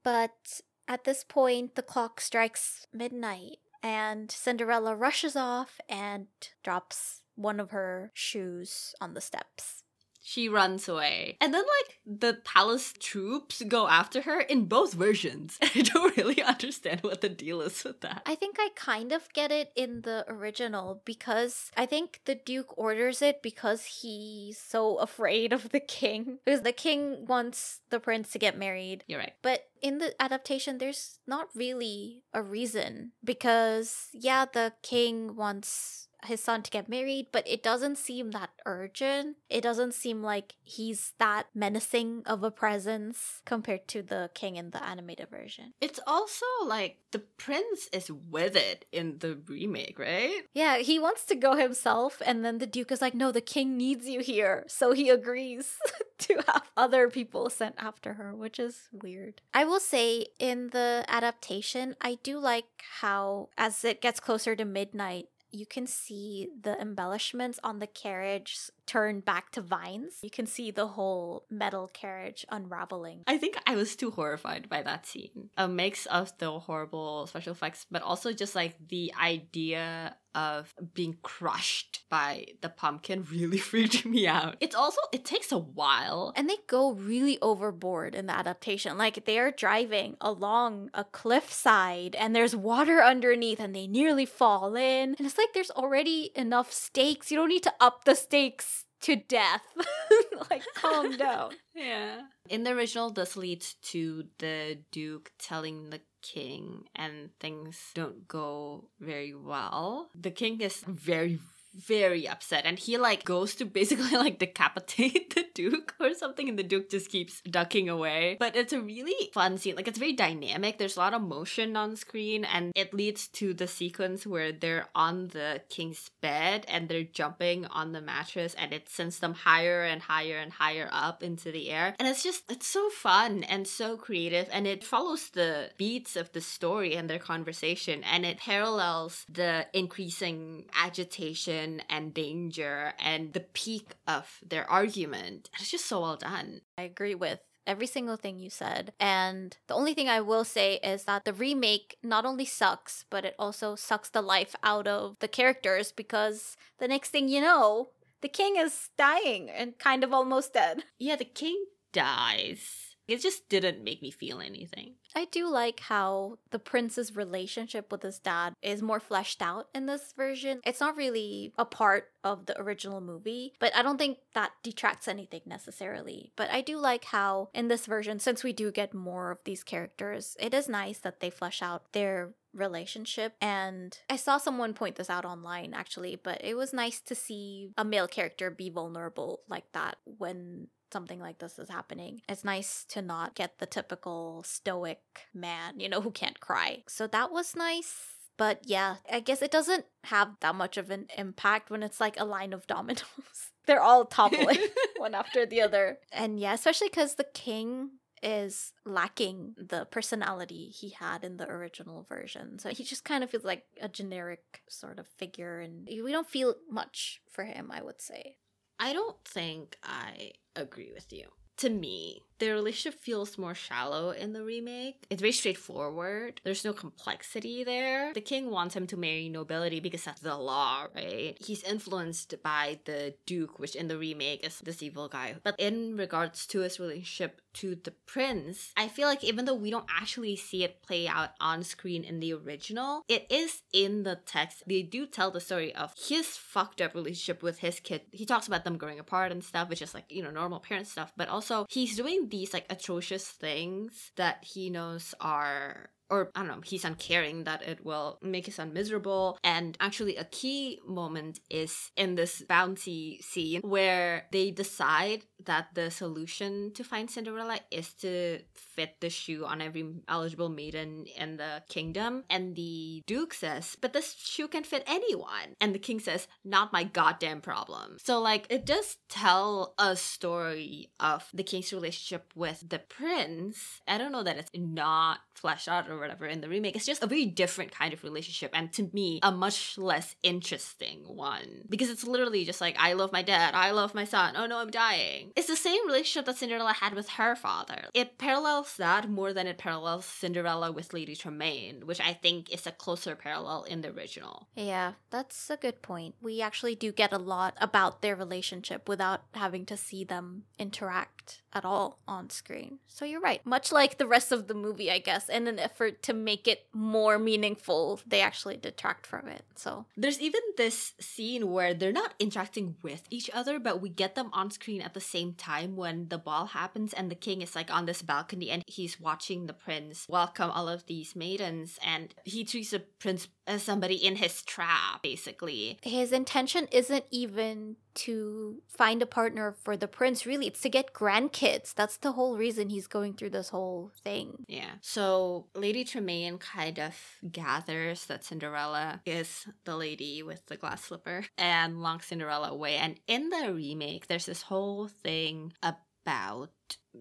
S3: but At this point, the clock strikes midnight, and Cinderella rushes off and drops one of her shoes on the steps.
S2: She runs away. And then, like, the palace troops go after her in both versions. I don't really understand what the deal is with that.
S3: I think I kind of get it in the original because I think the Duke orders it because he's so afraid of the king. Because the king wants the prince to get married.
S2: You're right.
S3: But in the adaptation, there's not really a reason because, yeah, the king wants his son to get married, but it doesn't seem that urgent. It doesn't seem like he's that menacing of a presence compared to the king in the animated version.
S2: It's also like the prince is with it in the remake, right?
S3: Yeah, he wants to go himself, and then the duke is like, no, the king needs you here. So he agrees to have other people sent after her, which is weird. I will say in the adaptation, I do like how, as it gets closer to midnight, you can see the embellishments on the carriage turn back to vines. You can see the whole metal carriage unraveling.
S2: I think I was too horrified by that scene. A mix of the horrible special effects, but also just like the idea of being crushed by the pumpkin really freaked me out. It's also it takes a while.
S3: And they go really overboard in the adaptation. Like they're driving along a cliffside and there's water underneath and they nearly fall in. And it's like there's already enough stakes. You don't need to up the stakes to death. like, calm down.
S2: Yeah. In the original, this leads to the Duke telling the king, and things don't go very well. The king is very, very upset. And he like goes to basically like decapitate the duke or something and the duke just keeps ducking away. But it's a really fun scene. Like it's very dynamic. There's a lot of motion on screen and it leads to the sequence where they're on the king's bed and they're jumping on the mattress and it sends them higher and higher and higher up into the air. And it's just it's so fun and so creative and it follows the beats of the story and their conversation and it parallels the increasing agitation and danger and the peak of their argument. It's just so well done.
S3: I agree with every single thing you said. And the only thing I will say is that the remake not only sucks, but it also sucks the life out of the characters because the next thing you know, the king is dying and kind of almost dead.
S2: Yeah, the king dies. It just didn't make me feel anything.
S3: I do like how the prince's relationship with his dad is more fleshed out in this version. It's not really a part of the original movie, but I don't think that detracts anything necessarily. But I do like how in this version, since we do get more of these characters, it is nice that they flesh out their relationship. And I saw someone point this out online actually, but it was nice to see a male character be vulnerable like that when something like this is happening. It's nice to not get the typical stoic man, you know, who can't cry. So that was nice. But yeah, I guess it doesn't have that much of an impact when it's like a line of dominoes. They're all toppling one after the other. And yeah, especially because the king is lacking the personality he had in the original version. So he just kind of feels like a generic sort of figure, and we don't feel much for him, I would say.
S2: I don't think I agree with you. To me, the relationship feels more shallow in the remake. It's very straightforward. There's no complexity there. The king wants him to marry nobility because that's the law, right? He's influenced by the duke, which in the remake is this evil guy. But in regards to his relationship to the prince, I feel like even though we don't actually see it play out on screen in the original, it is in the text. They do tell the story of his fucked up relationship with his kid. He talks about them growing apart and stuff, which is like, you know, normal parent stuff, but also he's doing these like atrocious things that he knows are or I don't know, he's uncaring that it will make his son miserable. And actually, a key moment is in this bouncy scene where they decide that the solution to find Cinderella is to fit the shoe on every eligible maiden in the kingdom. And the Duke says, But this shoe can fit anyone. And the king says, Not my goddamn problem. So, like, it does tell a story of the king's relationship with the prince. I don't know that it's not fleshed out or or whatever in the remake. It's just a very different kind of relationship, and to me, a much less interesting one because it's literally just like I love my dad, I love my son. Oh no, I'm dying. It's the same relationship that Cinderella had with her father. It parallels that more than it parallels Cinderella with Lady Tremaine, which I think is a closer parallel in the original.
S3: Yeah, that's a good point. We actually do get a lot about their relationship without having to see them interact at all on screen. So you're right. Much like the rest of the movie, I guess, in an effort to make it more meaningful, they actually detract from it. So
S2: there's even this scene where they're not interacting with each other, but we get them on screen at the same time when the ball happens and the king is like on this balcony and he's watching the prince welcome all of these maidens and he treats the prince as somebody in his trap, basically.
S3: His intention isn't even to find a partner for the prince, really. It's to get grandkids. That's the whole reason he's going through this whole thing.
S2: Yeah. So Lady Tremaine kind of gathers that Cinderella is the lady with the glass slipper and locks Cinderella away. And in the remake, there's this whole thing about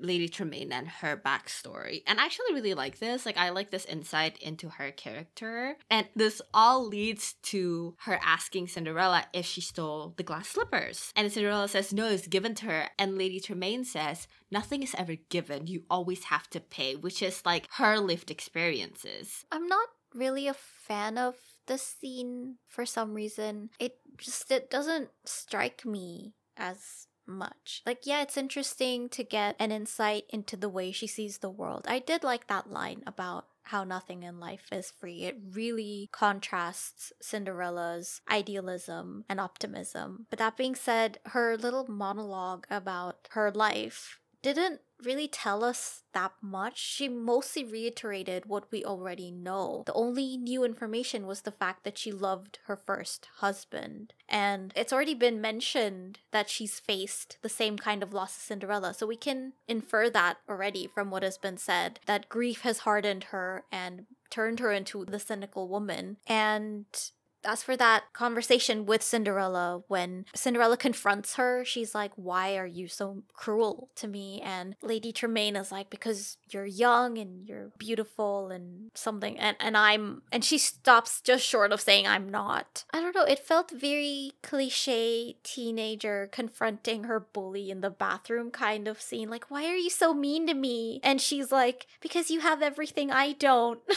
S2: Lady Tremaine and her backstory. And I actually really like this. Like, I like this insight into her character. And this all leads to her asking Cinderella if she stole the glass slippers. And Cinderella says, no, it's given to her. And Lady Tremaine says, nothing is ever given. You always have to pay, which is like her lived experiences.
S3: I'm not really a fan of the scene for some reason. It just it doesn't strike me as much. Like, yeah, it's interesting to get an insight into the way she sees the world. I did like that line about how nothing in life is free. It really contrasts Cinderella's idealism and optimism. But that being said, her little monologue about her life didn't really tell us that much. She mostly reiterated what we already know. The only new information was the fact that she loved her first husband. And it's already been mentioned that she's faced the same kind of loss as Cinderella. So we can infer that already from what has been said that grief has hardened her and turned her into the cynical woman. And as for that conversation with Cinderella, when Cinderella confronts her, she's like, Why are you so cruel to me? And Lady Tremaine is like, Because you're young and you're beautiful and something. And, and I'm, and she stops just short of saying, I'm not. I don't know. It felt very cliche teenager confronting her bully in the bathroom kind of scene. Like, Why are you so mean to me? And she's like, Because you have everything I don't.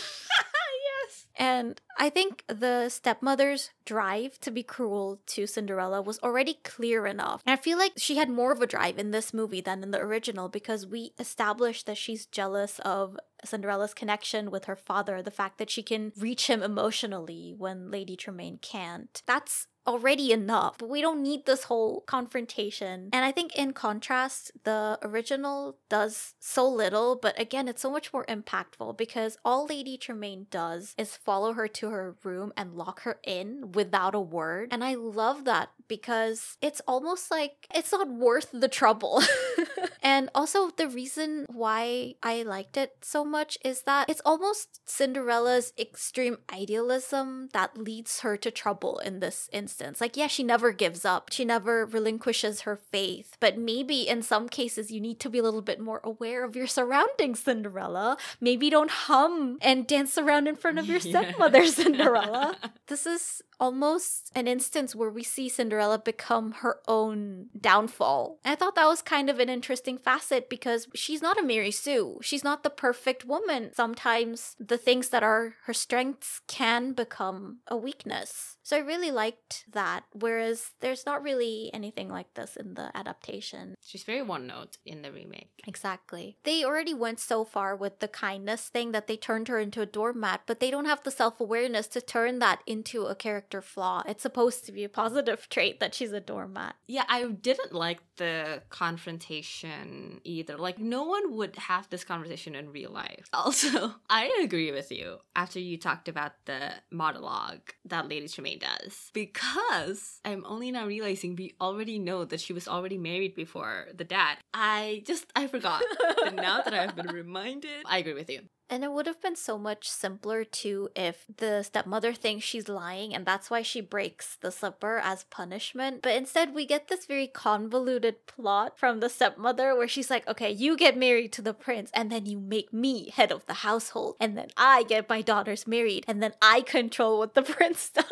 S3: Yes. And I think the stepmother's drive to be cruel to Cinderella was already clear enough. And I feel like she had more of a drive in this movie than in the original because we established that she's jealous of Cinderella's connection with her father, the fact that she can reach him emotionally when Lady Tremaine can't. That's already enough. But we don't need this whole confrontation. And I think in contrast, the original does so little, but again, it's so much more impactful because all Lady Tremaine does is follow her to her room and lock her in without a word. And I love that because it's almost like it's not worth the trouble. and also, the reason why I liked it so much is that it's almost Cinderella's extreme idealism that leads her to trouble in this instance. Like, yeah, she never gives up, she never relinquishes her faith, but maybe in some cases you need to be a little bit more aware of your surroundings, Cinderella. Maybe don't hum and dance around in front of your stepmother, Cinderella. This is almost an instance where we see Cinderella become her own downfall. And I thought that was kind of an interesting facet because she's not a Mary Sue. She's not the perfect woman. Sometimes the things that are her strengths can become a weakness. So I really liked that. Whereas there's not really anything like this in the adaptation.
S2: She's very one note in the remake.
S3: Exactly. They already went so far with the kindness thing that they turned her into a doormat, but they don't have the self awareness to turn that into a character character flaw. It's supposed to be a positive trait that she's a doormat.
S2: Yeah, I didn't like the confrontation either. Like, no one would have this conversation in real life. Also, I agree with you after you talked about the monologue that Lady Tremaine does. Because I'm only now realizing we already know that she was already married before the dad. I just, I forgot. and now that I've been reminded, I agree with you
S3: And it would have been so much simpler too if the stepmother thinks she's lying and that's why she breaks the slipper as punishment. But instead, we get this very convoluted plot from the stepmother where she's like, okay, you get married to the prince and then you make me head of the household and then I get my daughters married and then I control what the prince does.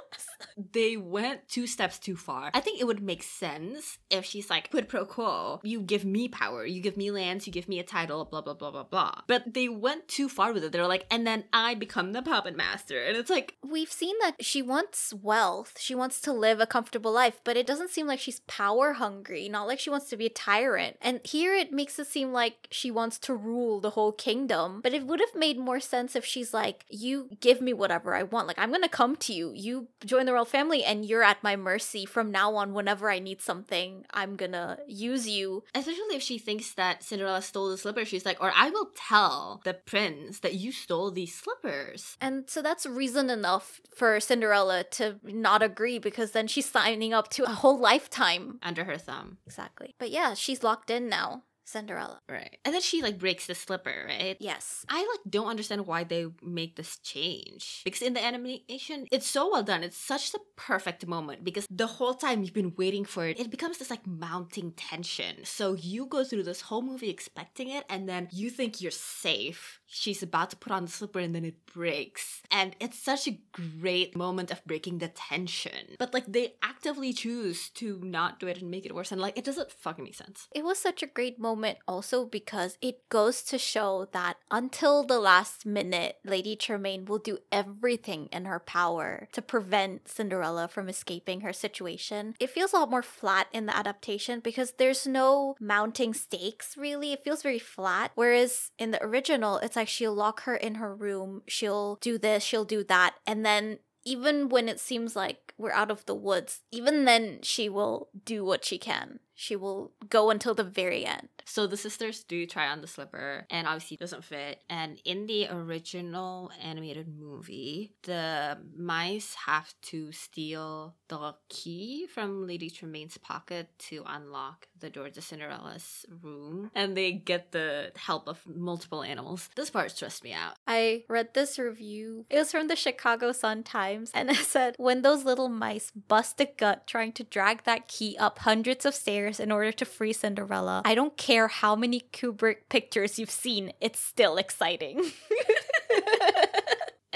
S2: They went two steps too far. I think it would make sense if she's like, quid pro quo, you give me power, you give me lands, you give me a title, blah, blah, blah, blah, blah. But they went too far with it. They're like, and then I become the puppet master. And it's like,
S3: We've seen that she wants wealth, she wants to live a comfortable life, but it doesn't seem like she's power hungry, not like she wants to be a tyrant. And here it makes it seem like she wants to rule the whole kingdom. But it would have made more sense if she's like, You give me whatever I want. Like, I'm gonna come to you. You join the royal family and you're at my mercy from now on whenever I need something. I'm gonna use you.
S2: Especially if she thinks that Cinderella stole the slippers, she's like, or I will tell the prince that you stole these slippers.
S3: And so that's reason enough for Cinderella to not agree because then she's signing up to a whole lifetime
S2: under her thumb.
S3: Exactly. But yeah, she's locked in now. Cinderella.
S2: Right. And then she like breaks the slipper, right?
S3: Yes.
S2: I like don't understand why they make this change. Because in the animation, it's so well done. It's such the perfect moment because the whole time you've been waiting for it, it becomes this like mounting tension. So you go through this whole movie expecting it and then you think you're safe. She's about to put on the slipper and then it breaks. And it's such a great moment of breaking the tension. But like they actively choose to not do it and make it worse and like it doesn't fucking make sense.
S3: It was such a great moment moment also because it goes to show that until the last minute, Lady Tremaine will do everything in her power to prevent Cinderella from escaping her situation. It feels a lot more flat in the adaptation because there's no mounting stakes really. It feels very flat. Whereas in the original, it's like she'll lock her in her room, she'll do this, she'll do that, and then even when it seems like we're out of the woods, even then she will do what she can she will go until the very end.
S2: So the sisters do try on the slipper and obviously it doesn't fit. And in the original animated movie, the mice have to steal the key from Lady Tremaine's pocket to unlock the door to Cinderella's room. And they get the help of multiple animals. This part stressed me out.
S3: I read this review. It was from the Chicago Sun Times and it said when those little mice bust a gut trying to drag that key up hundreds of stairs years in order to free Cinderella. I don't care how many Kubrick pictures you've seen, it's still exciting.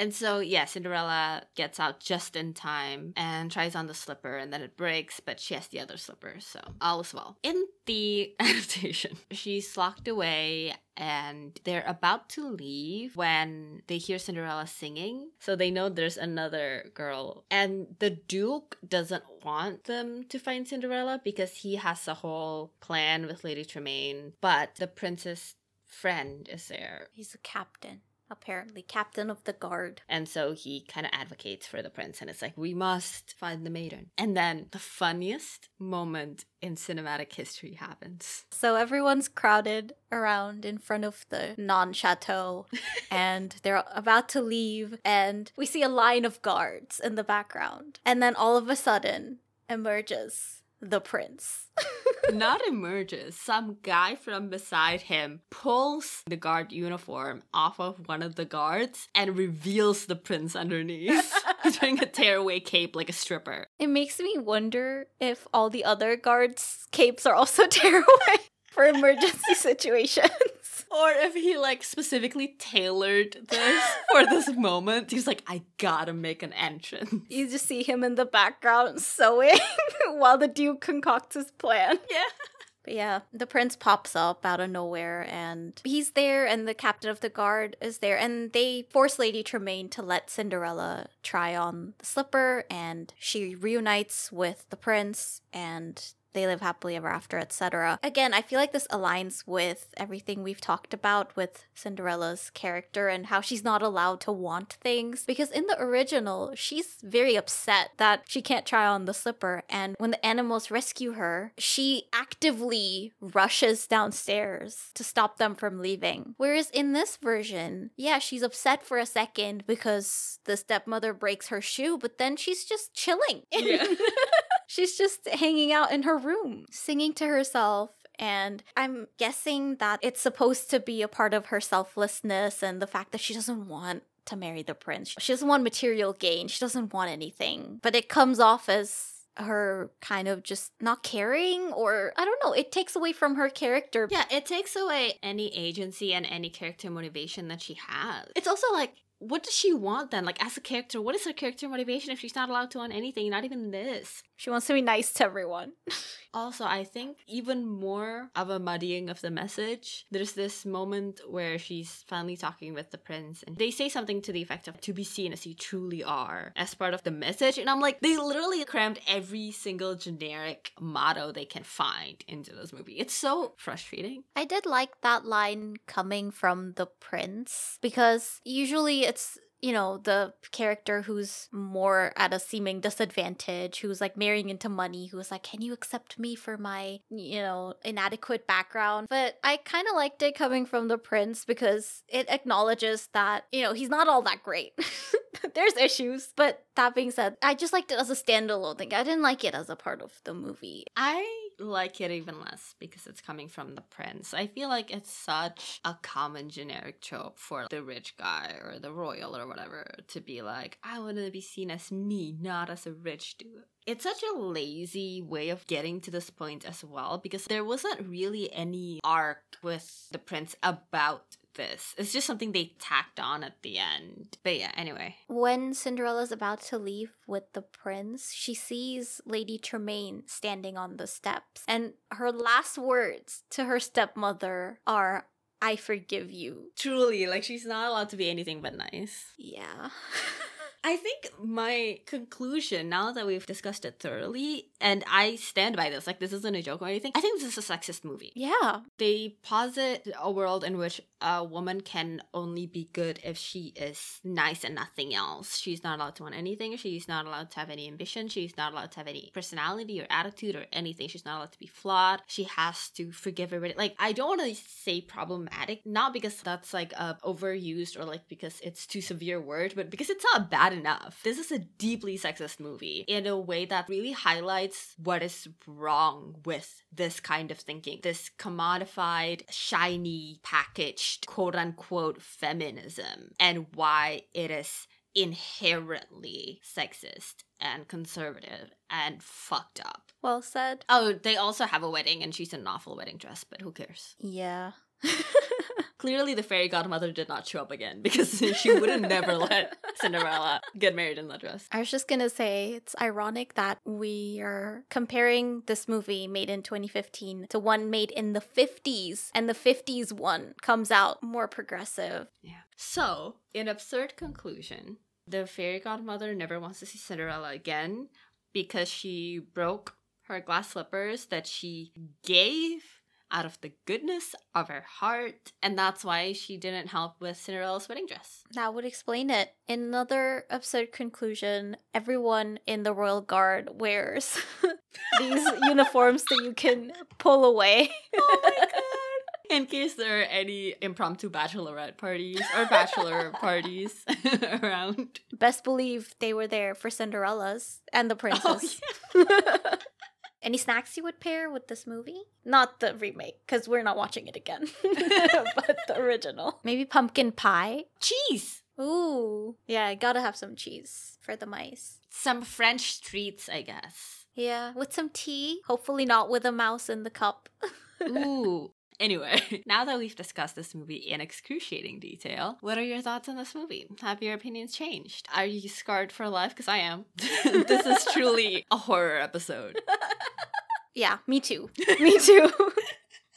S2: And so, yeah, Cinderella gets out just in time and tries on the slipper, and then it breaks, but she has the other slipper, so all is well. In the adaptation, she's locked away and they're about to leave when they hear Cinderella singing. So they know there's another girl. And the Duke doesn't want them to find Cinderella because he has a whole plan with Lady Tremaine, but the princess friend is there.
S3: He's a captain apparently captain of the guard.
S2: And so he kind of advocates for the prince and it's like, we must find the maiden. And then the funniest moment in cinematic history happens.
S3: So everyone's crowded around in front of the non chateau and they're about to leave. And we see a line of guards in the background. And then all of a sudden emerges the prince.
S2: Not emerges. Some guy from beside him pulls the guard uniform off of one of the guards and reveals the prince underneath. He's wearing a tearaway cape like a stripper.
S3: It makes me wonder if all the other guards' capes are also tearaway for emergency situations.
S2: Or if he like specifically tailored this for this moment. He's like, I gotta make an entrance.
S3: You just see him in the background sewing while the Duke concocts his plan.
S2: Yeah.
S3: But yeah, the prince pops up out of nowhere and he's there, and the captain of the guard is there, and they force Lady Tremaine to let Cinderella try on the slipper, and she reunites with the prince, and they live happily ever after, etc. Again, I feel like this aligns with everything we've talked about with Cinderella's character and how she's not allowed to want things. Because in the original, she's very upset that she can't try on the slipper. And when the animals rescue her, she actively rushes downstairs to stop them from leaving. Whereas in this version, yeah, she's upset for a second because the stepmother breaks her shoe, but then she's just chilling.
S2: Yeah.
S3: she's just hanging out in her room, singing to herself And I'm guessing that it's supposed to be a part of her selflessness and the fact that she doesn't want to marry the prince. She doesn't want material gain. She doesn't want anything. But it comes off as her kind of just not caring or I don't know, it takes away from her character.
S2: Yeah, it takes away any agency and any character motivation that she has. It's also like what does she want then? Like as a character, what is her character motivation if she's not allowed to want anything, not even this?
S3: She wants to be nice to everyone.
S2: also, I think even more of a muddying of the message. There's this moment where she's finally talking with the prince and they say something to the effect of to be seen as you truly are as part of the message. And I'm like, they literally crammed every single generic motto they can find into this movie. It's so frustrating.
S3: I did like that line coming from the prince because usually it's you know, the character who's more at a seeming disadvantage, who's like marrying into money, who's like, Can you accept me for my, you know, inadequate background? But I kind of liked it coming from the prince because it acknowledges that, you know, he's not all that great. There's issues. But that being said, I just liked it as a standalone thing. I didn't like it as a part of the movie.
S2: I like it even less because it's coming from the prince. I feel like it's such a common generic trope for the rich guy or the royal or whatever to be like, I want to be seen as me, not as a rich dude. It's such a lazy way of getting to this point as well because there wasn't really any arc with the prince about this. It's just something they tacked on at the end. But yeah, anyway.
S3: When Cinderella's about to leave with the prince, she sees Lady Tremaine standing on the steps. And her last words to her stepmother are, I forgive you.
S2: Truly, like she's not allowed to be anything but nice.
S3: Yeah.
S2: I think my conclusion, now that we've discussed it thoroughly, and I stand by this, like this isn't a joke or anything, I think this is a sexist movie.
S3: Yeah.
S2: They posit a world in which a woman can only be good if she is nice and nothing else. She's not allowed to want anything. She's not allowed to have any ambition. She's not allowed to have any personality or attitude or anything. She's not allowed to be flawed. She has to forgive everybody. Like, I don't want to say problematic, not because that's like a overused or like because it's too severe word, but because it's not bad enough. This is a deeply sexist movie in a way that really highlights what is wrong with this kind of thinking. This commodified, shiny, packaged, quote unquote feminism, and why it is inherently sexist and conservative and fucked up.
S3: Well said.
S2: Oh, they also have a wedding and she's in an awful wedding dress, but who cares?
S3: Yeah.
S2: Clearly, the fairy godmother did not show up again because she would have never let Cinderella get married in that dress.
S3: I was just gonna say it's ironic that we are comparing this movie made in 2015 to one made in the 50s, and the 50s one comes out more progressive.
S2: Yeah. So, in absurd conclusion, the fairy godmother never wants to see Cinderella again because she broke her glass slippers that she gave out of the goodness of her heart, and that's why she didn't help with Cinderella's wedding dress.
S3: That would explain it. In another absurd conclusion, everyone in the royal guard wears these uniforms that you can pull away.
S2: oh my god. In case there are any impromptu bachelorette parties or bachelor parties around.
S3: Best believe they were there for Cinderella's and the oh, princess. Oh, yeah. Any snacks you would pair with this movie? Not the remake, because we're not watching it again, but the original. Maybe pumpkin pie?
S2: Cheese!
S3: Ooh. Yeah, I gotta have some cheese for the mice.
S2: Some French treats, I guess.
S3: Yeah, with some tea. Hopefully, not with a mouse in the cup.
S2: Ooh. Anyway, now that we've discussed this movie in excruciating detail, what are your thoughts on this movie? Have your opinions changed? Are you scarred for life? Because I am. this is truly a horror episode.
S3: Yeah, me too. Me too.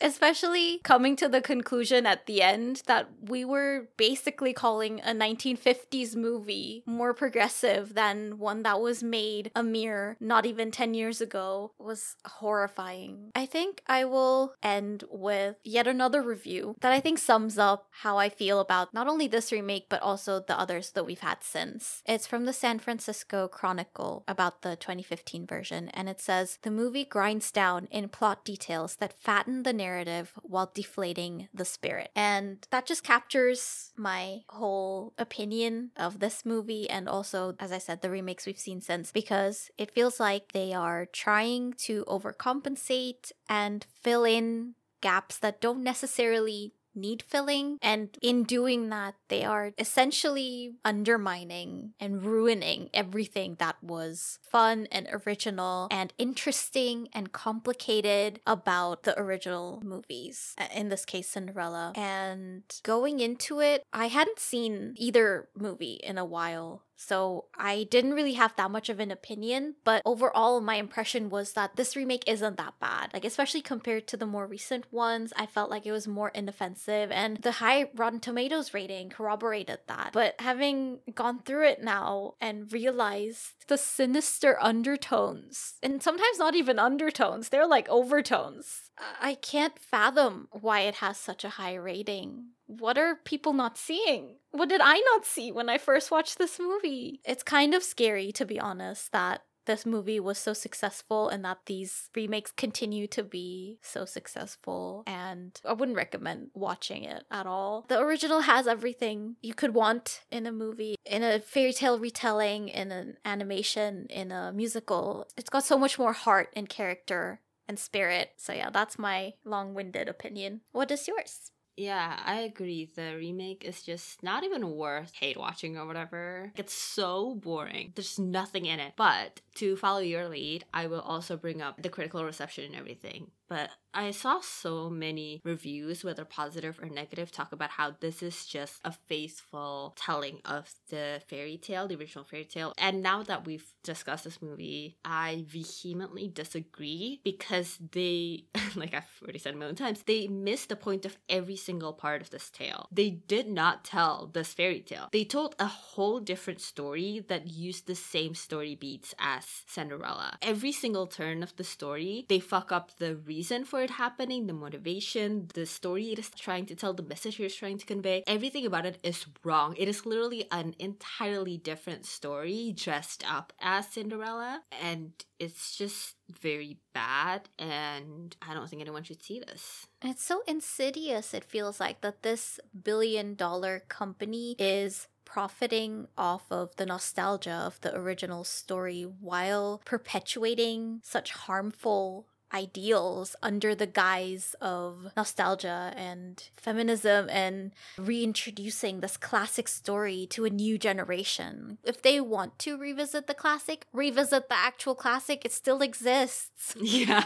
S3: Especially coming to the conclusion at the end that we were basically calling a 1950s movie more progressive than one that was made a mere not even 10 years ago was horrifying. I think I will end with yet another review that I think sums up how I feel about not only this remake but also the others that we've had since. It's from the San Francisco Chronicle about the 2015 version and it says the movie grinds down in plot details that fatten the narrative narrative while deflating the spirit. And that just captures my whole opinion of this movie and also, as I said, the remakes we've seen since because it feels like they are trying to overcompensate and fill in gaps that don't necessarily need filling. And in doing that, they are essentially undermining and ruining everything that was fun and original and interesting and complicated about the original movies, uh, in this case, Cinderella. And going into it, I hadn't seen either movie in a while. So I didn't really have that much of an opinion, but overall my impression was that this remake isn't that bad. Like especially compared to the more recent ones, I felt like it was more inoffensive and the high Rotten Tomatoes rating corroborated that. But having gone through it now and realized the sinister undertones, and sometimes not even undertones, they're like overtones. I can't fathom why it has such a high rating. What are people not seeing? What did I not see when I first watched this movie? It's kind of scary, to be honest, that this movie was so successful and that these remakes continue to be so successful. And I wouldn't recommend watching it at all. The original has everything you could want in a movie, in a fairy tale retelling, in an animation, in a musical. It's got so much more heart and character and spirit. So, yeah, that's my long winded opinion. What is yours?
S2: Yeah, I agree. The remake is just not even worth hate watching or whatever. It's so boring. There's nothing in it. But to follow your lead, I will also bring up the critical reception and everything. But I saw so many reviews, whether positive or negative, talk about how this is just a faithful telling of the fairy tale, the original fairy tale. And now that we've discussed this movie, I vehemently disagree because they, like I've already said a million times, they missed the point of every single part of this tale. They did not tell this fairy tale. They told a whole different story that used the same story beats as Cinderella. Every single turn of the story, they fuck up the reason for it happening, the motivation, the story it is trying to tell, the message it is trying to convey. Everything about it is wrong. It is literally an entirely different story dressed up as Cinderella, and it's just very bad and I don't think anyone should see this.
S3: It's so insidious it feels like that this billion dollar company is profiting off of the nostalgia of the original story while perpetuating such harmful ideals under the guise of nostalgia and feminism and reintroducing this classic story to a new generation. If they want to revisit the classic, revisit the actual classic, it still exists.
S2: Yeah.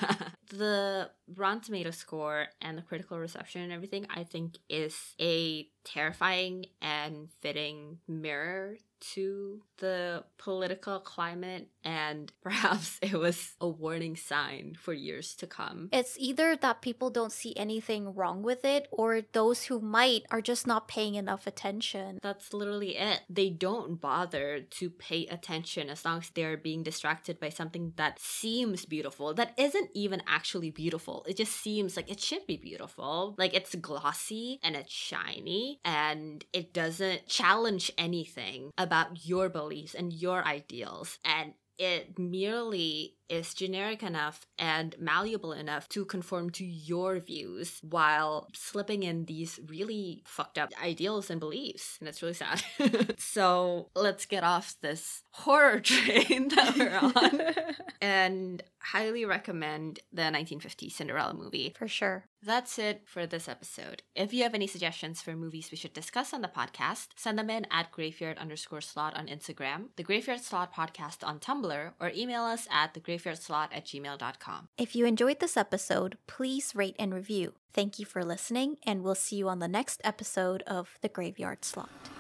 S2: the Rotten Tomato score and the critical reception and everything, I think, is a terrifying and fitting mirror to the political climate, and perhaps it was a warning sign for years to come.
S3: It's either that people don't see anything wrong with it, or those who might are just not paying enough attention.
S2: That's literally it. They don't bother to pay attention as long as they're being distracted by something that seems beautiful, that isn't even actually beautiful. It just seems like it should be beautiful. Like it's glossy and it's shiny, and it doesn't challenge anything about your beliefs and your ideals. And it merely is generic enough and malleable enough to conform to your views while slipping in these really fucked up ideals and beliefs. And it's really sad. so let's get off this horror train that we're on and highly recommend the 1950 Cinderella movie.
S3: For sure.
S2: That's it for this episode. If you have any suggestions for movies we should discuss on the podcast, send them in at graveyard underscore slot on Instagram, the Graveyard Slot Podcast on Tumblr, or email us at the graveyardslot at gmail.com.
S3: If you enjoyed this episode, please rate and review. Thank you for listening, and we'll see you on the next episode of The Graveyard Slot.